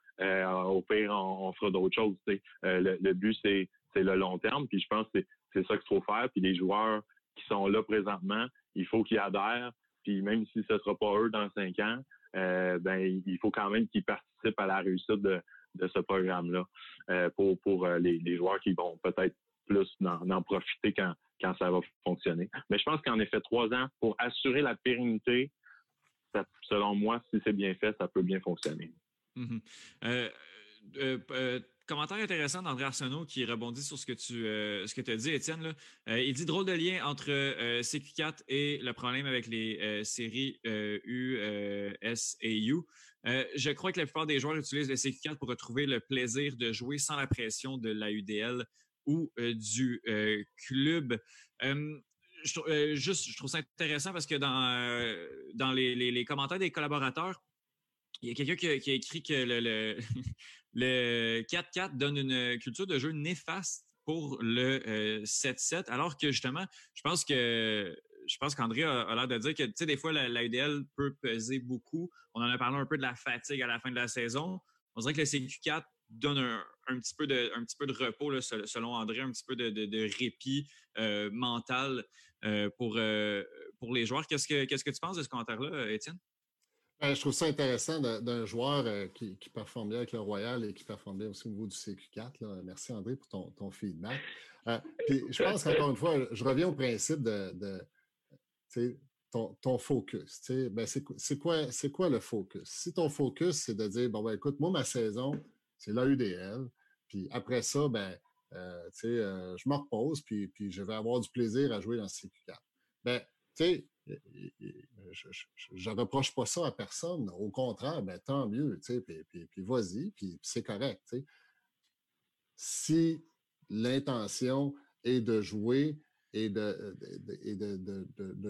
C: au pire on, fera d'autres choses. le, but c'est le long terme. Puis je pense que c'est ça qu'il faut faire. Puis les joueurs qui sont là présentement, il faut qu'ils adhèrent. Puis même si ce ne sera pas eux dans cinq ans, euh, ben il faut quand même qu'ils participent à la réussite de, ce programme-là euh, pour, euh, les, joueurs qui vont peut-être plus en, profiter quand ça va fonctionner. Mais je pense qu'en effet, trois ans, pour assurer la pérennité, selon moi, si c'est bien fait, ça peut bien fonctionner.
A: Mm-hmm commentaire intéressant d'André Arsenault qui rebondit sur ce que tu euh, ce que as dit, Étienne. Euh, il dit drôle de lien entre euh, CQ4 et le problème avec les séries U, S et U. je crois que la plupart des joueurs utilisent le CQ4 pour retrouver le plaisir de jouer sans la pression de la UDL ou du club. Je, juste, je trouve ça intéressant parce que dans, dans les, commentaires des collaborateurs, il y a quelqu'un qui, a écrit que le, le [LAUGHS] 4-4 donne une culture de jeu néfaste pour le 7-7, euh, alors que justement, je pense que je pense qu'André a, l'air de dire que, tu sais, des fois, la, peut peser beaucoup. On en a parlé un peu de la fatigue à la fin de la saison. On dirait que le CQ4 donne un, petit, peu de, un petit peu de repos, selon André, un petit peu de, répit euh, mental euh, pour, pour les joueurs. Qu'est-ce que, que tu penses de ce commentaire-là, Étienne?
B: Ben, je trouve ça intéressant d'un joueur euh, qui, performe bien avec le Royal et qui performe bien aussi au niveau du CQ4. Merci André pour ton, feedback. Euh, je pense qu'encore une fois, je reviens au principe de, ton, focus. Ben, c'est quoi, quoi le focus? Si ton focus, c'est de dire, ben, écoute, moi, ma saison, c'est l'AUDL, puis après ça, ben, euh, je me repose, puis, je vais avoir du plaisir à jouer dans le CQ4. Ben, tu sais, je ne reproche pas ça à personne. Au contraire, ben, tant mieux, puis, puis, puis vas-y, puis c'est correct. Si l'intention est de jouer et de,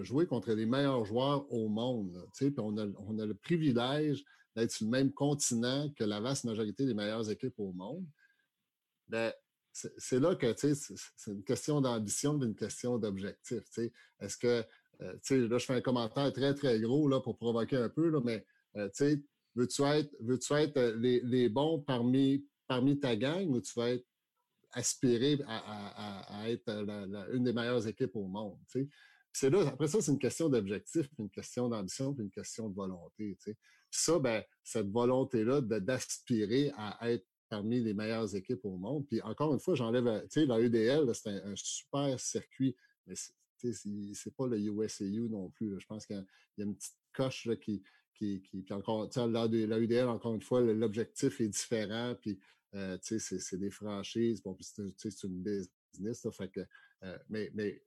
B: jouer contre les meilleurs joueurs au monde, puis on on a le privilège d'être sur le même continent que la vaste majorité des meilleures équipes au monde, ben, c'est là que c'est une question d'ambition une question d'objectif. Est-ce que euh, là, je fais un commentaire très, très gros là, pour provoquer un peu, là, mais euh, veux-tu être, veux être euh, les, bons parmi, parmi ta gang ou tu vas être aspiré à, être une des meilleures équipes au monde? C'est là, après ça, c'est une question d'objectif, une question d'ambition, puis une question de volonté. Puis ça, ben, cette volonté-là d'aspirer à être parmi les meilleures équipes au monde. Puis encore une fois, j'enlève, tu sais, la EDL, c'est un, super circuit, mais c'est pas le USAU non plus. Je pense qu'il y, a une petite coche qui, qui, qui, puis encore, là, la UDL, encore une fois, l'objectif est différent, puis euh, c'est des franchises, bon, c'est une business, euh, mais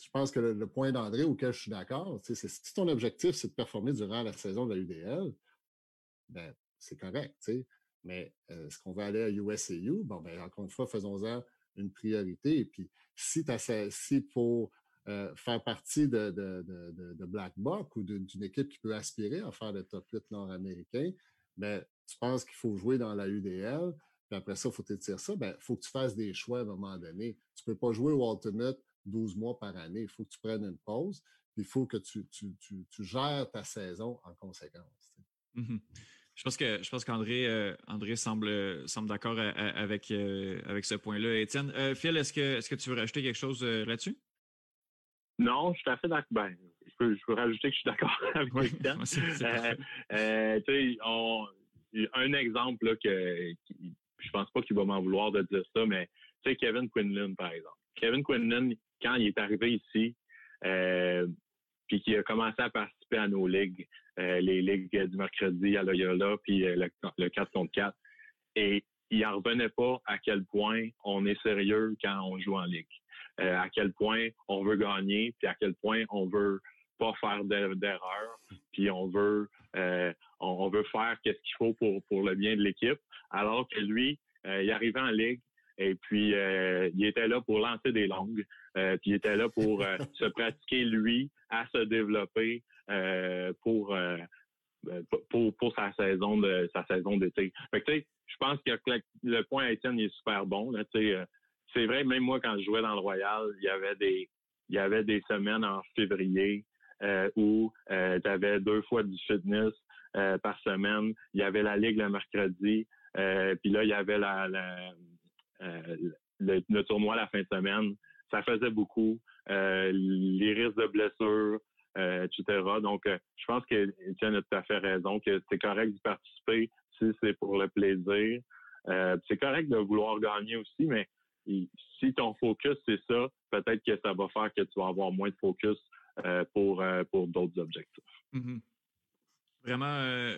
B: je pense que le, point d'André auquel je suis d'accord, c'est si ton objectif, c'est de performer durant la saison de la UDL, ben, c'est correct, mais euh, est-ce qu'on va aller à USAU? Bon, ben, encore une fois, faisons-en une priorité. Et puis, si, pour euh, faire partie de, Black Buck ou d'une équipe qui peut aspirer à faire le top 8 nord-américain, ben, tu penses qu'il faut jouer dans la UDL, puis après ça, il faut dire ça, ben, il faut que tu fasses des choix à un moment donné. Tu ne peux pas jouer au Ultimate 12 mois par année. Il faut que tu prennes une pause. il faut que tu, gères ta saison en conséquence.
A: Mmh je pense que je pense qu'André euh, André semble semble d'accord avec euh, avec ce point-là. Étienne, Phil, est-ce que est-ce que tu veux rajouter quelque chose là-dessus?
C: Non, je suis tout à fait d'accord. Ben, je peux, je peux rajouter que je suis d'accord avec Étienne. un exemple là, que je pense pas qu'il va m'en vouloir de dire ça, mais tu sais, Kevin Quinlan, par exemple. Kevin Quinlan, quand il est arrivé ici, euh, puis qu'il a commencé à participer à nos ligues, euh, les ligues du mercredi à Loyola, puis euh, le, 4 contre 4, et il n'en revenait pas à quel point on est sérieux quand on joue en ligue, à quel point on veut gagner, puis à quel point on veut pas faire d'erreur, puis on veut on, veut faire qu'est-ce qu'il faut pour pour le bien de l'équipe, alors que lui, il arrivait en ligue, et puis, euh, il était là pour lancer des longues. Euh, puis il était là pour euh, [LAUGHS] se pratiquer lui à se développer pour, pour pour sa saison de sa saison d'été. Fait que, je pense que le point Étienne est super bon. C'est vrai, même moi quand je jouais dans le Royal, il y avait des il y avait des semaines en février où tu avais deux fois du fitness par semaine. Il y avait la ligue le mercredi. puis là, il y avait euh, le, tournoi la fin de semaine, ça faisait beaucoup. Euh, les risques de blessures, euh, etc. Donc, je pense que Étienne a tout à fait raison, que c'est correct de participer si c'est pour le plaisir. c'est correct de vouloir gagner aussi, mais si ton focus c'est ça, peut-être que ça va faire que tu vas avoir moins de focus pour, pour d'autres objectifs.
A: Mm-hmm. Vraiment,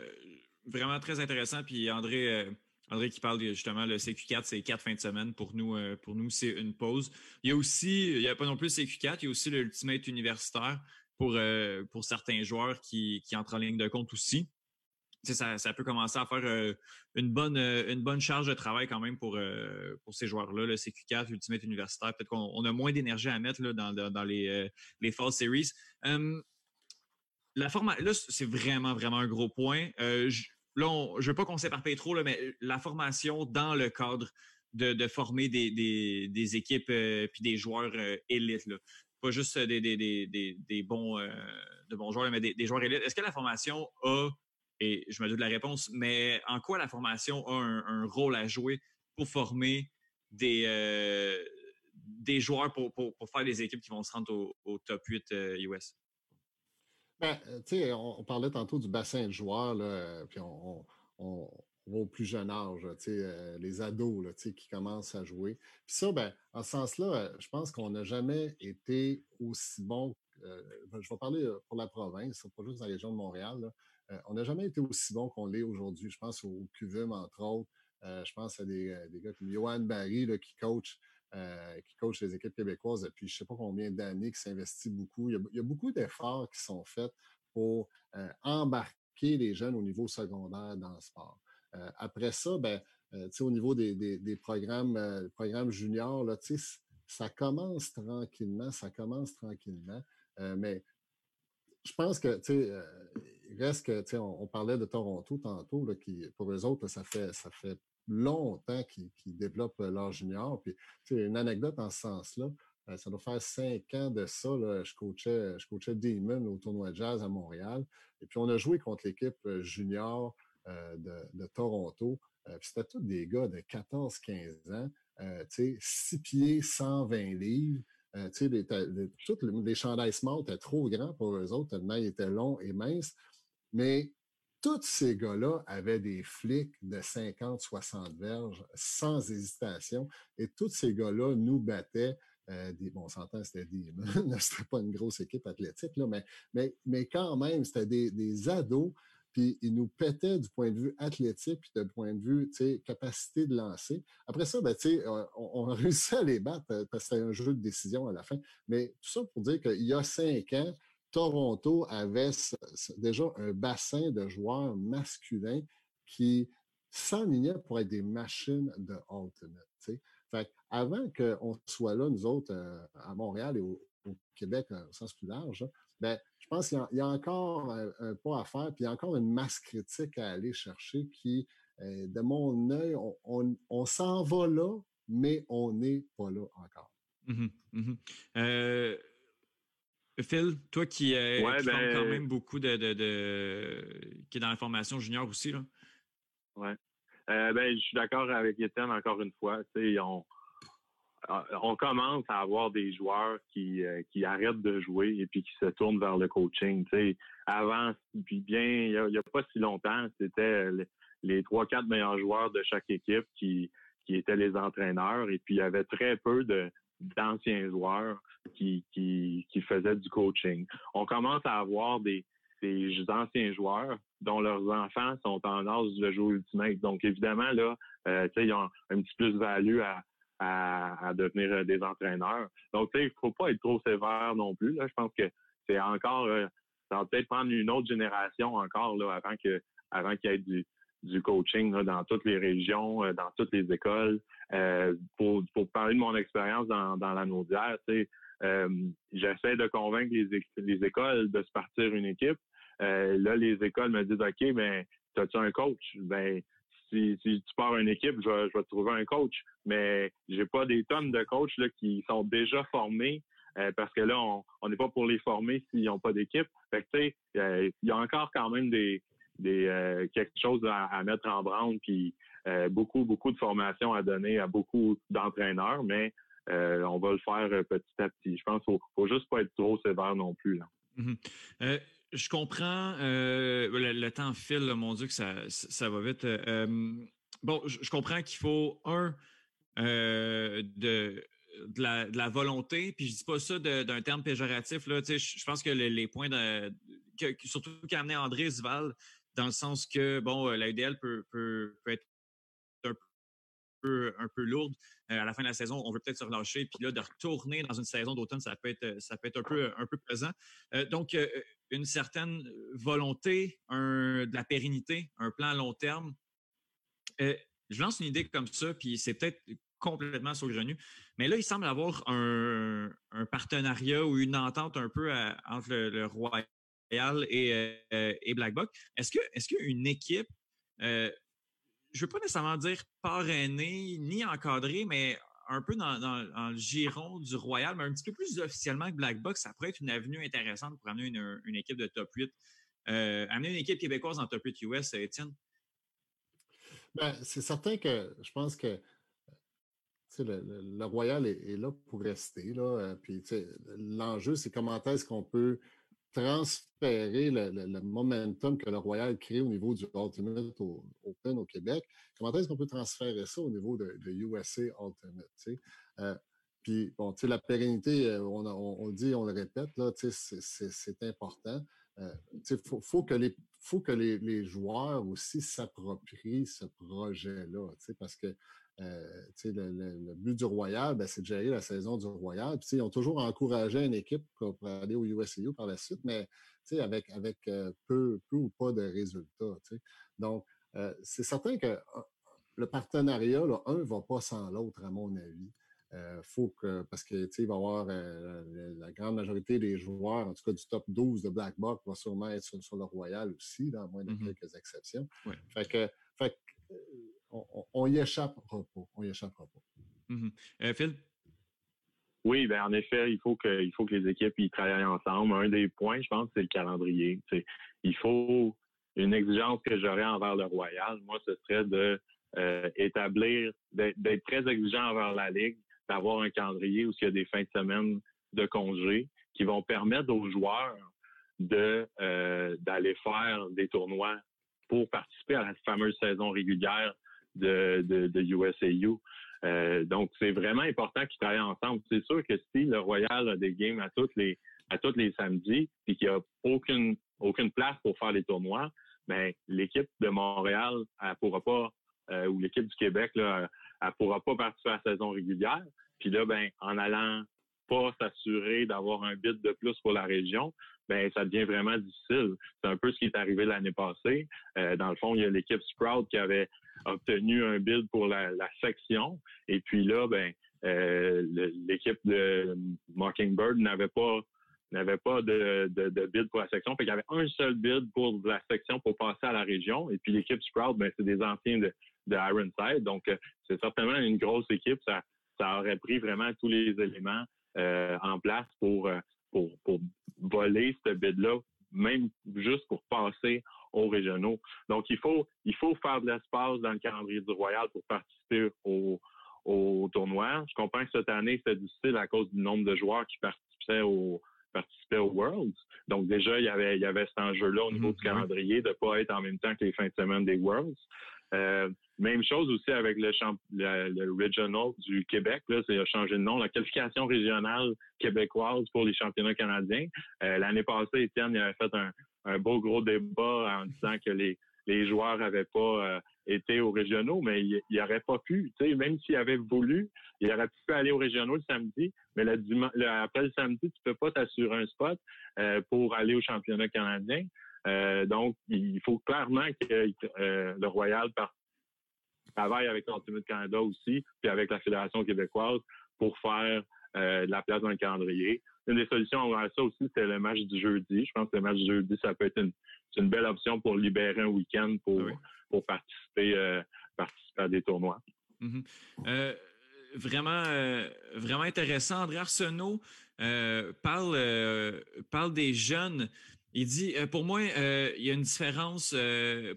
A: vraiment très intéressant. Puis André, André qui parle justement, le CQ4, c'est quatre fins de semaine. Pour nous, euh, pour nous c'est une pause. Il y a aussi, il n'y a pas non plus le CQ4, il y a aussi l'Ultimate universitaire pour, euh, pour certains joueurs qui, qui entrent en ligne de compte aussi. Ça, ça, peut commencer à faire euh, une, bonne, une bonne charge de travail quand même pour, pour ces joueurs-là, le CQ4, Ultimate Universitaire. Peut-être qu'on a moins d'énergie à mettre là, dans, dans, les, les Fall Series. la forma là, c'est vraiment, vraiment un gros point là, je ne veux pas qu'on s'éparpille trop, là, mais euh, la formation dans le cadre de, former des, équipes et euh, des joueurs euh, élites. Pas juste des, bons, de bons joueurs, mais des, joueurs élites. Est-ce que la formation a, et je me doute de la réponse, mais en quoi la formation a un, rôle à jouer pour former des, des joueurs pour, faire des équipes qui vont se rendre au top 8 US?
B: Ben, euh, on, parlait tantôt du bassin de joueurs, euh, puis on, va au plus jeune âge, euh, les ados qui commencent à jouer. Puis ça, ben, en ce sens-là, je pense qu'on n'a jamais été aussi bon. Je vais parler pour la province, pas juste dans la région de Montréal. on n'a jamais été aussi bon qu'on l'est aujourd'hui. Je pense au CUVUM, entre autres. je pense à des, gars comme Johan Barry qui coach euh, qui coach les équipes québécoises depuis je ne sais pas combien d'années, qui s'investit beaucoup. Il y a, beaucoup d'efforts qui sont faits pour euh, embarquer les jeunes au niveau secondaire dans le sport. Euh, après ça, ben, au niveau des, programmes, programmes juniors, là, ça commence tranquillement, ça commence tranquillement. mais je pense que, il reste que, on, parlait de Toronto tantôt, qui, pour eux autres, ça fait, ça fait longtemps qu'ils développent euh, leur junior. Puis, une anecdote en ce sens-là, euh, ça doit faire cinq ans de ça. je, coachais, je coachais Demon au tournoi de jazz à Montréal. Et puis, on a joué contre l'équipe euh, junior de, Toronto. c'était tous des gars de 14-15 ans, euh, 6 pieds, 120 livres. Euh, les, les, les chandails smart étaient trop grands pour eux autres, tellement ils étaient longs et minces. Mais tous ces gars-là avaient des flics de 50, 60 verges sans hésitation. Et tous ces gars-là nous battaient. Euh, des, bon, on s'entend, c'était des. [LAUGHS] c'était pas une grosse équipe athlétique, là, mais, mais, mais quand même, c'était des, ados. Puis ils nous pétaient du point de vue athlétique, puis du point de vue capacité de lancer. Après ça, ben, on, on [LAUGHS] a réussi à les battre euh, parce que c'était un jeu de décision à la fin. Mais tout ça pour dire qu'il y a cinq ans, Toronto avait déjà un bassin de joueurs masculins qui s'enlignaient pour être des machines de Ultimate. Fait avant qu'on soit là, nous autres, euh, à Montréal et au, Québec, au sens plus large, ben, je pense qu'il y, a encore un, pas à faire, puis il y a encore une masse critique à aller chercher qui, euh, de mon œil, on, s'en va là, mais on n'est pas là encore.
A: Mmh mmh euh, Phil, toi qui, euh, ben, quand même beaucoup de, qui est dans la formation junior aussi, là.
C: Ouais. Euh, ben, je suis d'accord avec Étienne encore une fois. On, euh, on commence à avoir des joueurs qui, qui arrêtent de jouer et puis qui se tournent vers le coaching. avant, puis bien, il n'y a, pas si longtemps, c'était les trois, quatre meilleurs joueurs de chaque équipe qui, qui étaient les entraîneurs et puis il y avait très peu de d'anciens joueurs qui, faisaient du coaching. On commence à avoir des, anciens joueurs dont leurs enfants sont en âge de jouer Ultimate. Donc, évidemment, là, euh, ils ont un petit plus-value à, à, à, devenir euh, des entraîneurs. Donc, il ne faut pas être trop sévère non plus. Je pense que c'est encore, euh, ça va peut-être prendre une autre génération encore là, avant que avant qu'il y ait du, du coaching dans toutes les régions, euh, dans toutes les écoles. Euh, pour, pour parler de mon expérience dans, dans la Naudière, euh, j'essaie de convaincre les, les, écoles de se partir une équipe. Là, les écoles me disent OK, ben, as-tu un coach? Ben, si, tu pars une équipe, je vais, vais trouver un coach. Mais j'ai pas des tonnes de coachs là, qui sont déjà formés parce que là, on n'est pas pour les former s'ils n'ont pas d'équipe. Tu sais, il y a encore quand même des, des euh, quelque chose à, mettre en branle, puis euh, beaucoup, beaucoup de formations à donner à beaucoup d'entraîneurs, mais euh, on va le faire petit à petit. Je pense qu'il ne faut juste pas être trop sévère non plus.
A: Mm-hmm. je comprends. Le, temps file, mon Dieu, que ça, ça va vite. bon, je, comprends qu'il faut, un, de, de, la, volonté, puis je dis pas ça d'un terme péjoratif. Là, je, pense que les, points de, surtout qu'a amené André Zval, dans le sens que, bon, euh, la UDL peut, peut, peut être un peu, un peu lourde. Euh, à la fin de la saison, on veut peut-être se relâcher, puis là, de retourner dans une saison d'automne, ça peut être, ça peut être un peu, un peu pesant. Euh, donc, une certaine volonté, un, de la pérennité, un plan à long terme. je lance une idée comme ça, puis c'est peut-être complètement saugrenu. Mais là, il semble avoir un, un partenariat ou une entente un peu entre le, le Royal et, euh, et Blackbuck. Est-ce que est-ce qu'une équipe, euh, je ne veux pas nécessairement dire parrainée ni encadrée, mais un peu dans, le giron du Royal, mais un petit peu plus officiellement que Black Box, ça pourrait être une avenue intéressante pour amener une, équipe de top 8. Euh, amener une équipe québécoise en top 8 US, Étienne?
B: Ben, c'est certain que je pense que le, Royal est, là pour rester. Là, puis l'enjeu, c'est comment est-ce qu'on peut transférer le, momentum que le Royal crée au niveau du Ultimate Open au Québec, comment est-ce qu'on peut transférer ça au niveau de, USA Ultimate? Euh, puis, bon, tu la pérennité, euh, on, le dit, on le répète, là, c'est important. Euh, il faut, que, les, faut que les, joueurs aussi s'approprient ce projet-là, parce que euh, le, but du Royal, ben, c'est de gérer la saison du Royal. Puis, ils ont toujours encouragé une équipe pour, aller au USAU par la suite, mais avec, avec euh, peu, peu ou pas de résultats. Donc, euh, c'est certain que le partenariat, là, un ne va pas sans l'autre, à mon avis. faut que, parce que il va y avoir la, grande majorité des joueurs, en tout cas du top 12 de Black Box, va sûrement être sur, le Royal aussi, dans moins de mm-hmm. quelques exceptions. Fait que, fait que on, y échappera pas. On y échappera pas.
A: Mm-hmm. Euh, Phil?
C: Oui, ben en effet, il faut que, il faut que les équipes y travaillent ensemble. Un des points, je pense, c'est le calendrier. il faut une exigence que j'aurais envers le Royal. Moi, ce serait de euh, établir, d'être très exigeant envers la Ligue, d'avoir un calendrier où il y a des fins de semaine de congés qui vont permettre aux joueurs de euh, d'aller faire des tournois pour participer à la fameuse saison régulière de, USAU. Euh, donc, c'est vraiment important qu'ils travaillent ensemble. C'est sûr que si le Royal a des games à toutes les à tous les samedis et qu'il n'y a aucune aucune place pour faire les tournois, ben l'équipe de Montréal elle pourra pas euh, ou l'équipe du Québec là, elle pourra pas participer à la saison régulière. Puis là, ben en allant pas s'assurer d'avoir un bid de plus pour la région, ben ça devient vraiment difficile. C'est un peu ce qui est arrivé l'année passée. Euh, dans le fond, il y a l'équipe Sprout qui avait obtenu un bid pour la, section, et puis là, ben euh, l'équipe de Mockingbird n'avait pas n'avait pas de, de, bid pour la section. Fait il y avait un seul bid pour la section pour passer à la région. Et puis l'équipe Sprout, ben, c'est des anciens de, de Ironside. Donc, euh, c'est certainement une grosse équipe. Ça, ça aurait pris vraiment tous les éléments en place pour pour, pour voler ce bid-là, même juste pour passer aux régionaux. Donc, il faut, il faut faire de l'espace dans le calendrier du Royal pour participer au, au tournoi. Je comprends que cette année, c'était difficile à cause du nombre de joueurs qui participaient au, participaient aux Worlds. Donc déjà, il y avait, il y avait cet enjeu-là au niveau mhm. du calendrier de ne pas être en même temps que les fins de semaine des Worlds. Euh, même chose aussi avec le, le, Regional du Québec. Là, c'est changé de nom. La qualification régionale québécoise pour les championnats canadiens. Euh, l'année passée, Étienne il avait fait un, un beau gros débat en disant que les, les joueurs n'avaient pas euh, été aux régionaux, mais il n'aurait pas pu. Même s'il avait voulu, il aurait pu aller aux régionaux le samedi, mais le, après le samedi, tu peux pas t'assurer un spot euh, pour aller au championnat canadien. Euh, donc, il faut clairement que le Royal travaille avec Ultimate Canada aussi, puis avec la Fédération québécoise pour faire de la place dans le calendrier. Une des solutions à ça aussi, c'est le match du jeudi. Je pense que le match du jeudi, ça peut être une, une belle option pour libérer un week-end pour, pour participer, euh, participer à des tournois.
A: Mm-hmm. Euh, vraiment, euh, vraiment intéressant. André Arsenault parle, parle des jeunes. Il dit, pour moi, il y a une différence,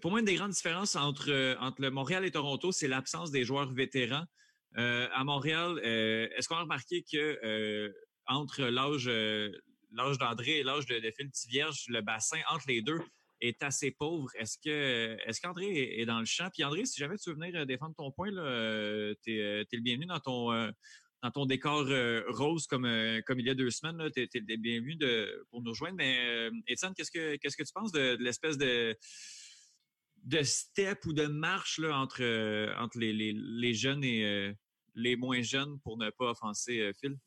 A: pour moi, une des grandes différences entre, entre le Montréal et Toronto, c'est l'absence des joueurs vétérans. à Montréal, est-ce qu'on a remarqué que entre l'âge l'âge d'André et l'âge de, de Phil Tivierge, le bassin entre les deux est assez pauvre? Est-ce que est-ce qu'André est, dans le champ? Puis André, si jamais tu veux venir euh, défendre ton point, euh, tu es, le bienvenu dans ton euh, dans ton décor rose comme, comme il y a deux semaines. Tu es, le bienvenu de, pour nous rejoindre. Mais Étienne, qu'est-ce que qu'est-ce que tu penses de, l'espèce de de step ou de marche là, entre, entre les, les, jeunes et les moins jeunes pour ne pas offenser Phil?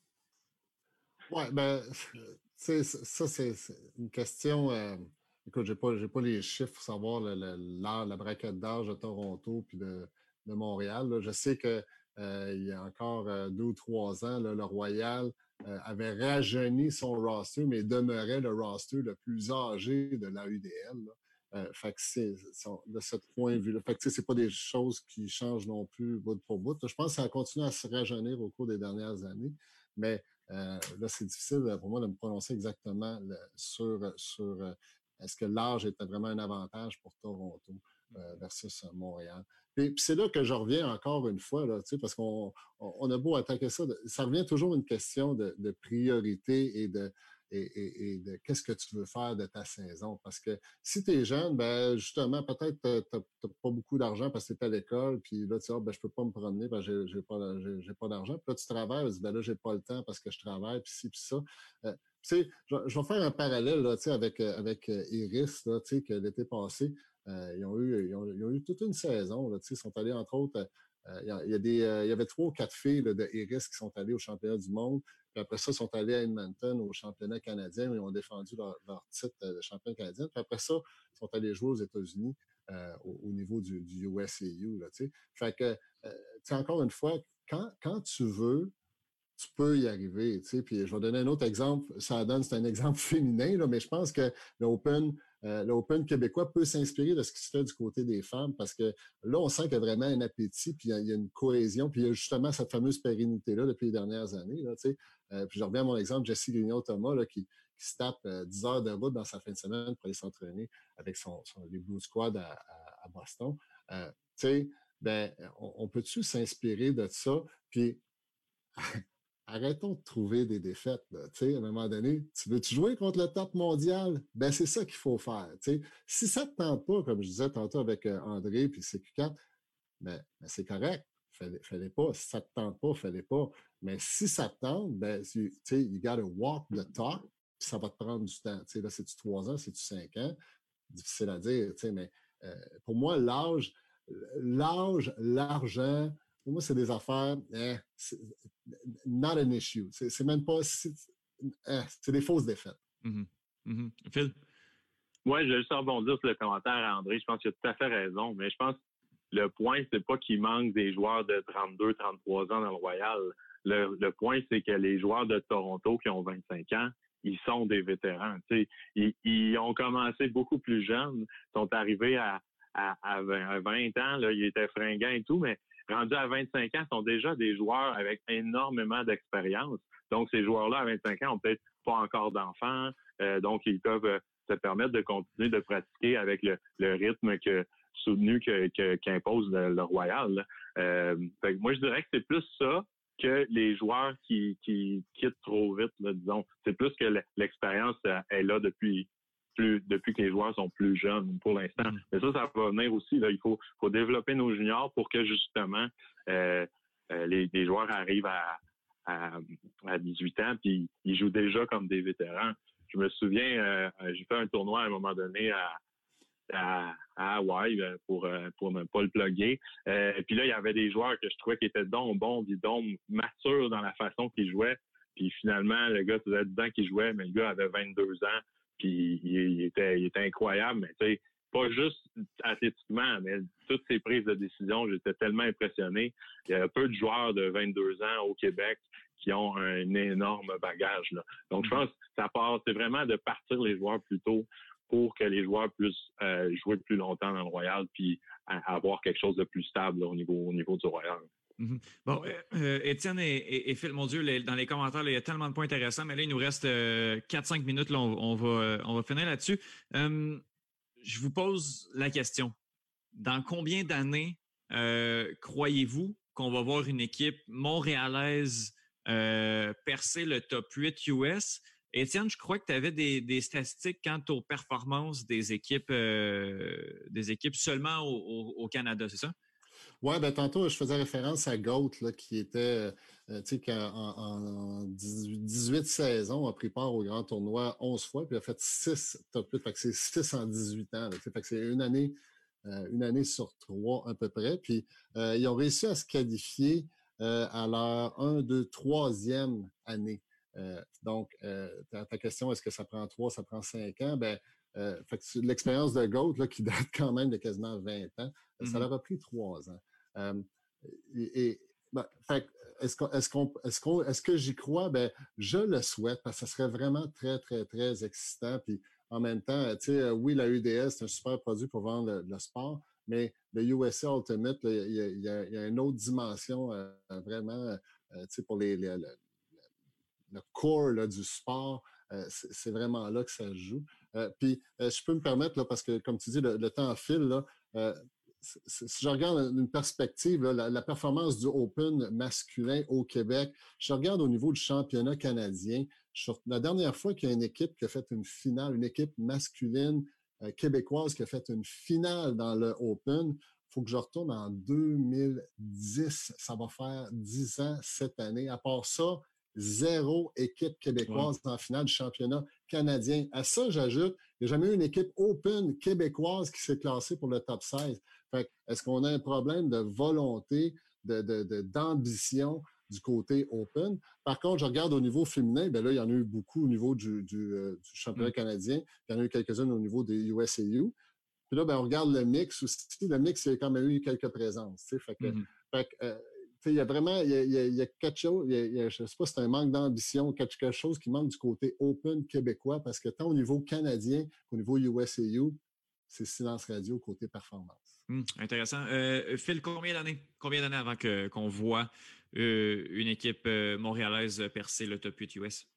B: Oui, ben, ça, c'est une question. Écoute, j'ai pas, pas les chiffres pour savoir la braquette d'âge de Toronto puis de, Montréal. Je sais qu'il euh, y a encore euh, deux ou trois ans, le Royal euh, avait rajeuni son roster, mais demeurait le roster le plus âgé de la UDL. fait que c'est de ce point de vue-là. Fait que c'est pas des choses qui changent non plus bout pour bout. Je pense que ça a continué à se rajeunir au cours des dernières années, mais là, c'est difficile pour moi de me prononcer exactement sur, sur est-ce que l'âge était vraiment un avantage pour Toronto euh, versus Montréal? Puis, c'est là que je reviens encore une fois, là, parce qu'on on, a beau attaquer ça, ça revient toujours une question de, priorité et de, et, de qu'est-ce que tu veux faire de ta saison. Parce que si tu es jeune, ben justement, peut-être tu n'as pas beaucoup d'argent parce que tu es à l'école, puis là, tu dis, ah, ben, je peux pas me promener parce que j'ai pas, pas d'argent. Puis là, tu travailles, tu dis, ben là, j'ai pas le temps parce que je travaille, puis ci, puis ça. Euh, je, je, vais faire un parallèle là, avec, euh, avec euh, Iris, là, que l'été passé, ils, ont eu, ils, ont, eu toute une saison. Ils sont allés, entre autres, euh, il, y avait trois ou quatre filles de Iris qui sont allées au championnat du monde. Puis après ça, ils sont allés à Edmonton au championnat canadien où ils ont défendu leur, titre de champion canadien. Puis après ça, ils sont allés jouer aux États-Unis euh, au, au, niveau du, USAU. Fait que, euh, encore une fois, quand tu veux, tu peux y arriver. Tu sais. Puis je vais donner un autre exemple. Ça donne, c'est un exemple [LAUGHS] féminin, là, mais je pense que l'Open, euh, l'Open québécois peut s'inspirer de ce qui se fait du côté des femmes parce que là, on sent qu'il y a vraiment un appétit, puis il y, a, une cohésion, puis il y a justement cette fameuse pérennité-là depuis les dernières années. Là, euh, puis je reviens à mon exemple, Jessie Grignon-Thomas, qui, se tape 10 euh, heures de route dans sa fin de semaine pour aller s'entraîner avec son, son, les Blue Squad à, à, Boston. Ben, on, on peut-tu s'inspirer de ça? Puis [LAUGHS] arrêtons de trouver des défaites. Là. à un moment donné, tu veux-tu jouer contre le top mondial? Ben, c'est ça qu'il faut faire. sais. Si ça ne te tente pas, comme je disais tantôt avec euh, André puis CQ4, ben, ben, c'est correct. Fallait, fallait pas. Si ça ne te tente pas, fallait pas. Mais si ça te tente, ben, tu sais, you gotta walk the talk, puis ça va te prendre du temps. sais, là, c'est-tu trois ans, c'est-tu cinq ans? Difficile à dire, mais euh, pour moi, l'âge, l'âge, l'argent, pour moi, c'est des affaires, eh, not an issue. C'est même pas, eh, c'est des fausses défaites.
A: Mm -hmm. Phil?
C: Oui, je vais juste rebondir sur le commentaire à André. Je pense qu'il a tout à fait raison, mais je pense que le point, c'est pas qu'il manque des joueurs de 32, 33 ans dans le Royal. Le, point, c'est que les joueurs de Toronto qui ont 25 ans, ils sont des vétérans. Ils, ils, ont commencé beaucoup plus jeunes, sont arrivés à, à, 20, ans, là, ils étaient fringants et tout, mais rendus à 25 ans, sont déjà des joueurs avec énormément d'expérience. Donc, ces joueurs-là, à 25 ans, ont peut-être pas encore d'enfants. donc, ils peuvent se permettre de continuer de pratiquer avec le, rythme que soutenu qu'impose le, Royal. moi, je dirais que c'est plus ça que les joueurs qui, quittent trop vite, disons. C'est plus que l'expérience est là depuis plus depuis que les joueurs sont plus jeunes pour l'instant. Mm. Mais ça, ça va venir aussi. Là. Il faut, faut développer nos juniors pour que justement euh, euh, les, joueurs arrivent à, à, 18 ans puis ils jouent déjà comme des vétérans. Je me souviens, euh, j'ai fait un tournoi à un moment donné à, à, Hawaï pour pour ne pas le plugger. puis là, il y avait des joueurs que je trouvais qui étaient donc bons, donc matures dans la façon qu'ils jouaient. Puis finalement, le gars faisait 10 ans qu'il jouait, mais le gars avait 22 ans puis il, était, il était incroyable, mais tu sais, pas juste athlétiquement, mais toutes ses prises de décision, j'étais tellement impressionné. Il y a peu de joueurs de 22 ans au Québec qui ont un énorme bagage. Là. Donc, je pense que ça part, c'est vraiment de partir les joueurs plus tôt pour que les joueurs puissent euh, jouer plus longtemps dans le Royal puis avoir quelque chose de plus stable au niveau au niveau du Royal.
A: Mhm. Bon, euh, euh, Étienne et, Phil, mon Dieu, dans les commentaires, il y a tellement de points intéressants, mais là, il nous reste 4-5 euh, minutes, on, va, on va finir là-dessus. je vous pose la question. Dans combien d'années croyez-vous qu'on va voir une équipe montréalaise percer le top 8 US? Étienne, je crois que tu avais des, statistiques quant aux performances des équipes, des équipes seulement au Canada, c'est ça?
B: Oui, ben tantôt, je faisais référence à Goat, là, qui était, euh, tu sais, qui en, 18, saisons a pris part au grand tournoi 11 fois, puis a fait 6 top 8. Fait que c'est 6 en 18 ans. fait que c'est une année, euh, une année sur trois à peu près. Puis euh, ils ont réussi à se qualifier à leur 1, 2, 3e année. donc, ta, ta, question, est-ce que ça prend 3, ça prend 5 ans? Ben, l'expérience de Goat, là, qui date quand même de quasiment 20 ans, ça mmh leur a pris 3 ans. Euh, est-ce est est que j'y crois? Ben, je le souhaite parce que ce serait vraiment très, très, très excitant. Puis en même temps, tu sais, euh, oui, la UDS, c'est un super produit pour vendre le, sport, mais le USA Ultimate, il y, a une autre dimension euh, vraiment, tu sais, pour les, le, core du sport. c'est vraiment là que ça joue. puis, je peux me permettre, là, parce que, comme tu dis, le, le temps file, là, si je regarde une perspective, la, performance du Open masculin au Québec, je regarde au niveau du championnat canadien. la dernière fois qu'il y a une équipe qui a fait une finale, une équipe masculine euh, québécoise qui a fait une finale dans le Open, il faut que je retourne en 2010. Ça va faire 10 ans cette année. À part ça, zéro équipe québécoise en finale du championnat canadien. À ça, j'ajoute, il n'y a jamais eu une équipe Open québécoise qui s'est classée pour le top 16 est-ce qu'on a un problème de volonté, d'ambition du côté Open? Par contre, je regarde au niveau féminin, bien là, il y en a eu beaucoup au niveau du, euh, championnat mm. canadien. Il y en a eu quelques-unes au niveau des USAU. Puis là, ben, on regarde le mix aussi. Le mix, il y a quand même eu quelques présences. Fait que, mm-hmm. euh, il y a vraiment, il y a, quelque chose, je ne sais pas si c'est un manque d'ambition, quelque chose qui manque du côté Open québécois, parce que tant au niveau canadien qu'au niveau USAU, c'est silence radio côté performance.
A: Hum, intéressant. Euh, Phil, combien d'années combien d'années avant que, qu'on voit euh, une équipe euh, montréalaise percer le top 8 US?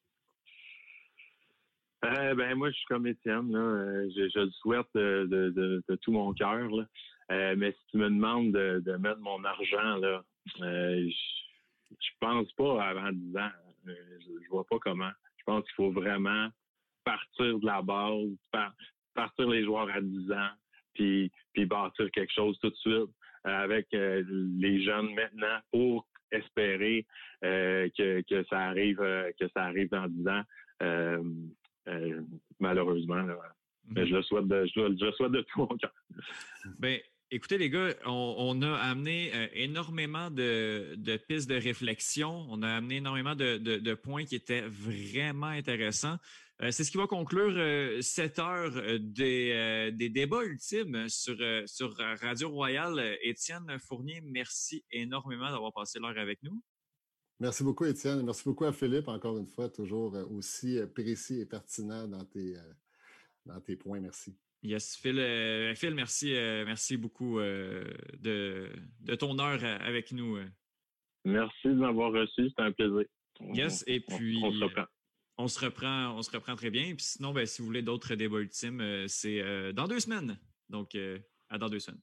C: ben moi, je suis comme Étienne. Je, le souhaite de, tout mon cœur. mais si tu me demandes de, mettre mon argent, là, je, je pense pas avant 10 ans. je, ne vois pas comment. Je pense qu'il faut vraiment partir de la base, partir les joueurs à 10 ans, puis, puis bâtir quelque chose tout de suite euh, avec euh, les jeunes maintenant pour espérer euh, que, que, ça arrive que ça arrive dans 10 ans. malheureusement. Mais je le souhaite de, je, le souhaite de tout mon cœur.
A: Ben, Écoutez, les gars, on, a amené énormément de, pistes de réflexion. On a amené énormément de, de points qui étaient vraiment intéressants. Euh, c'est ce qui va conclure euh, cette heure euh, des, débats ultimes sur, sur Radio Royale. Étienne Fournier, merci énormément d'avoir passé l'heure avec nous.
B: Merci beaucoup, Étienne. Merci beaucoup à Philippe, encore une fois, toujours aussi précis et pertinent dans tes, dans tes points. Merci.
A: Yes, Phil, Phil merci, merci beaucoup de, de ton heure avec nous.
C: Merci de m'avoir reçu, c'était un plaisir.
A: yes, et puis. On, se reprend. On se reprend, on se reprend très bien. Puis sinon, ben, si vous voulez d'autres débats ultimes, c'est dans deux semaines. Donc, à dans deux semaines.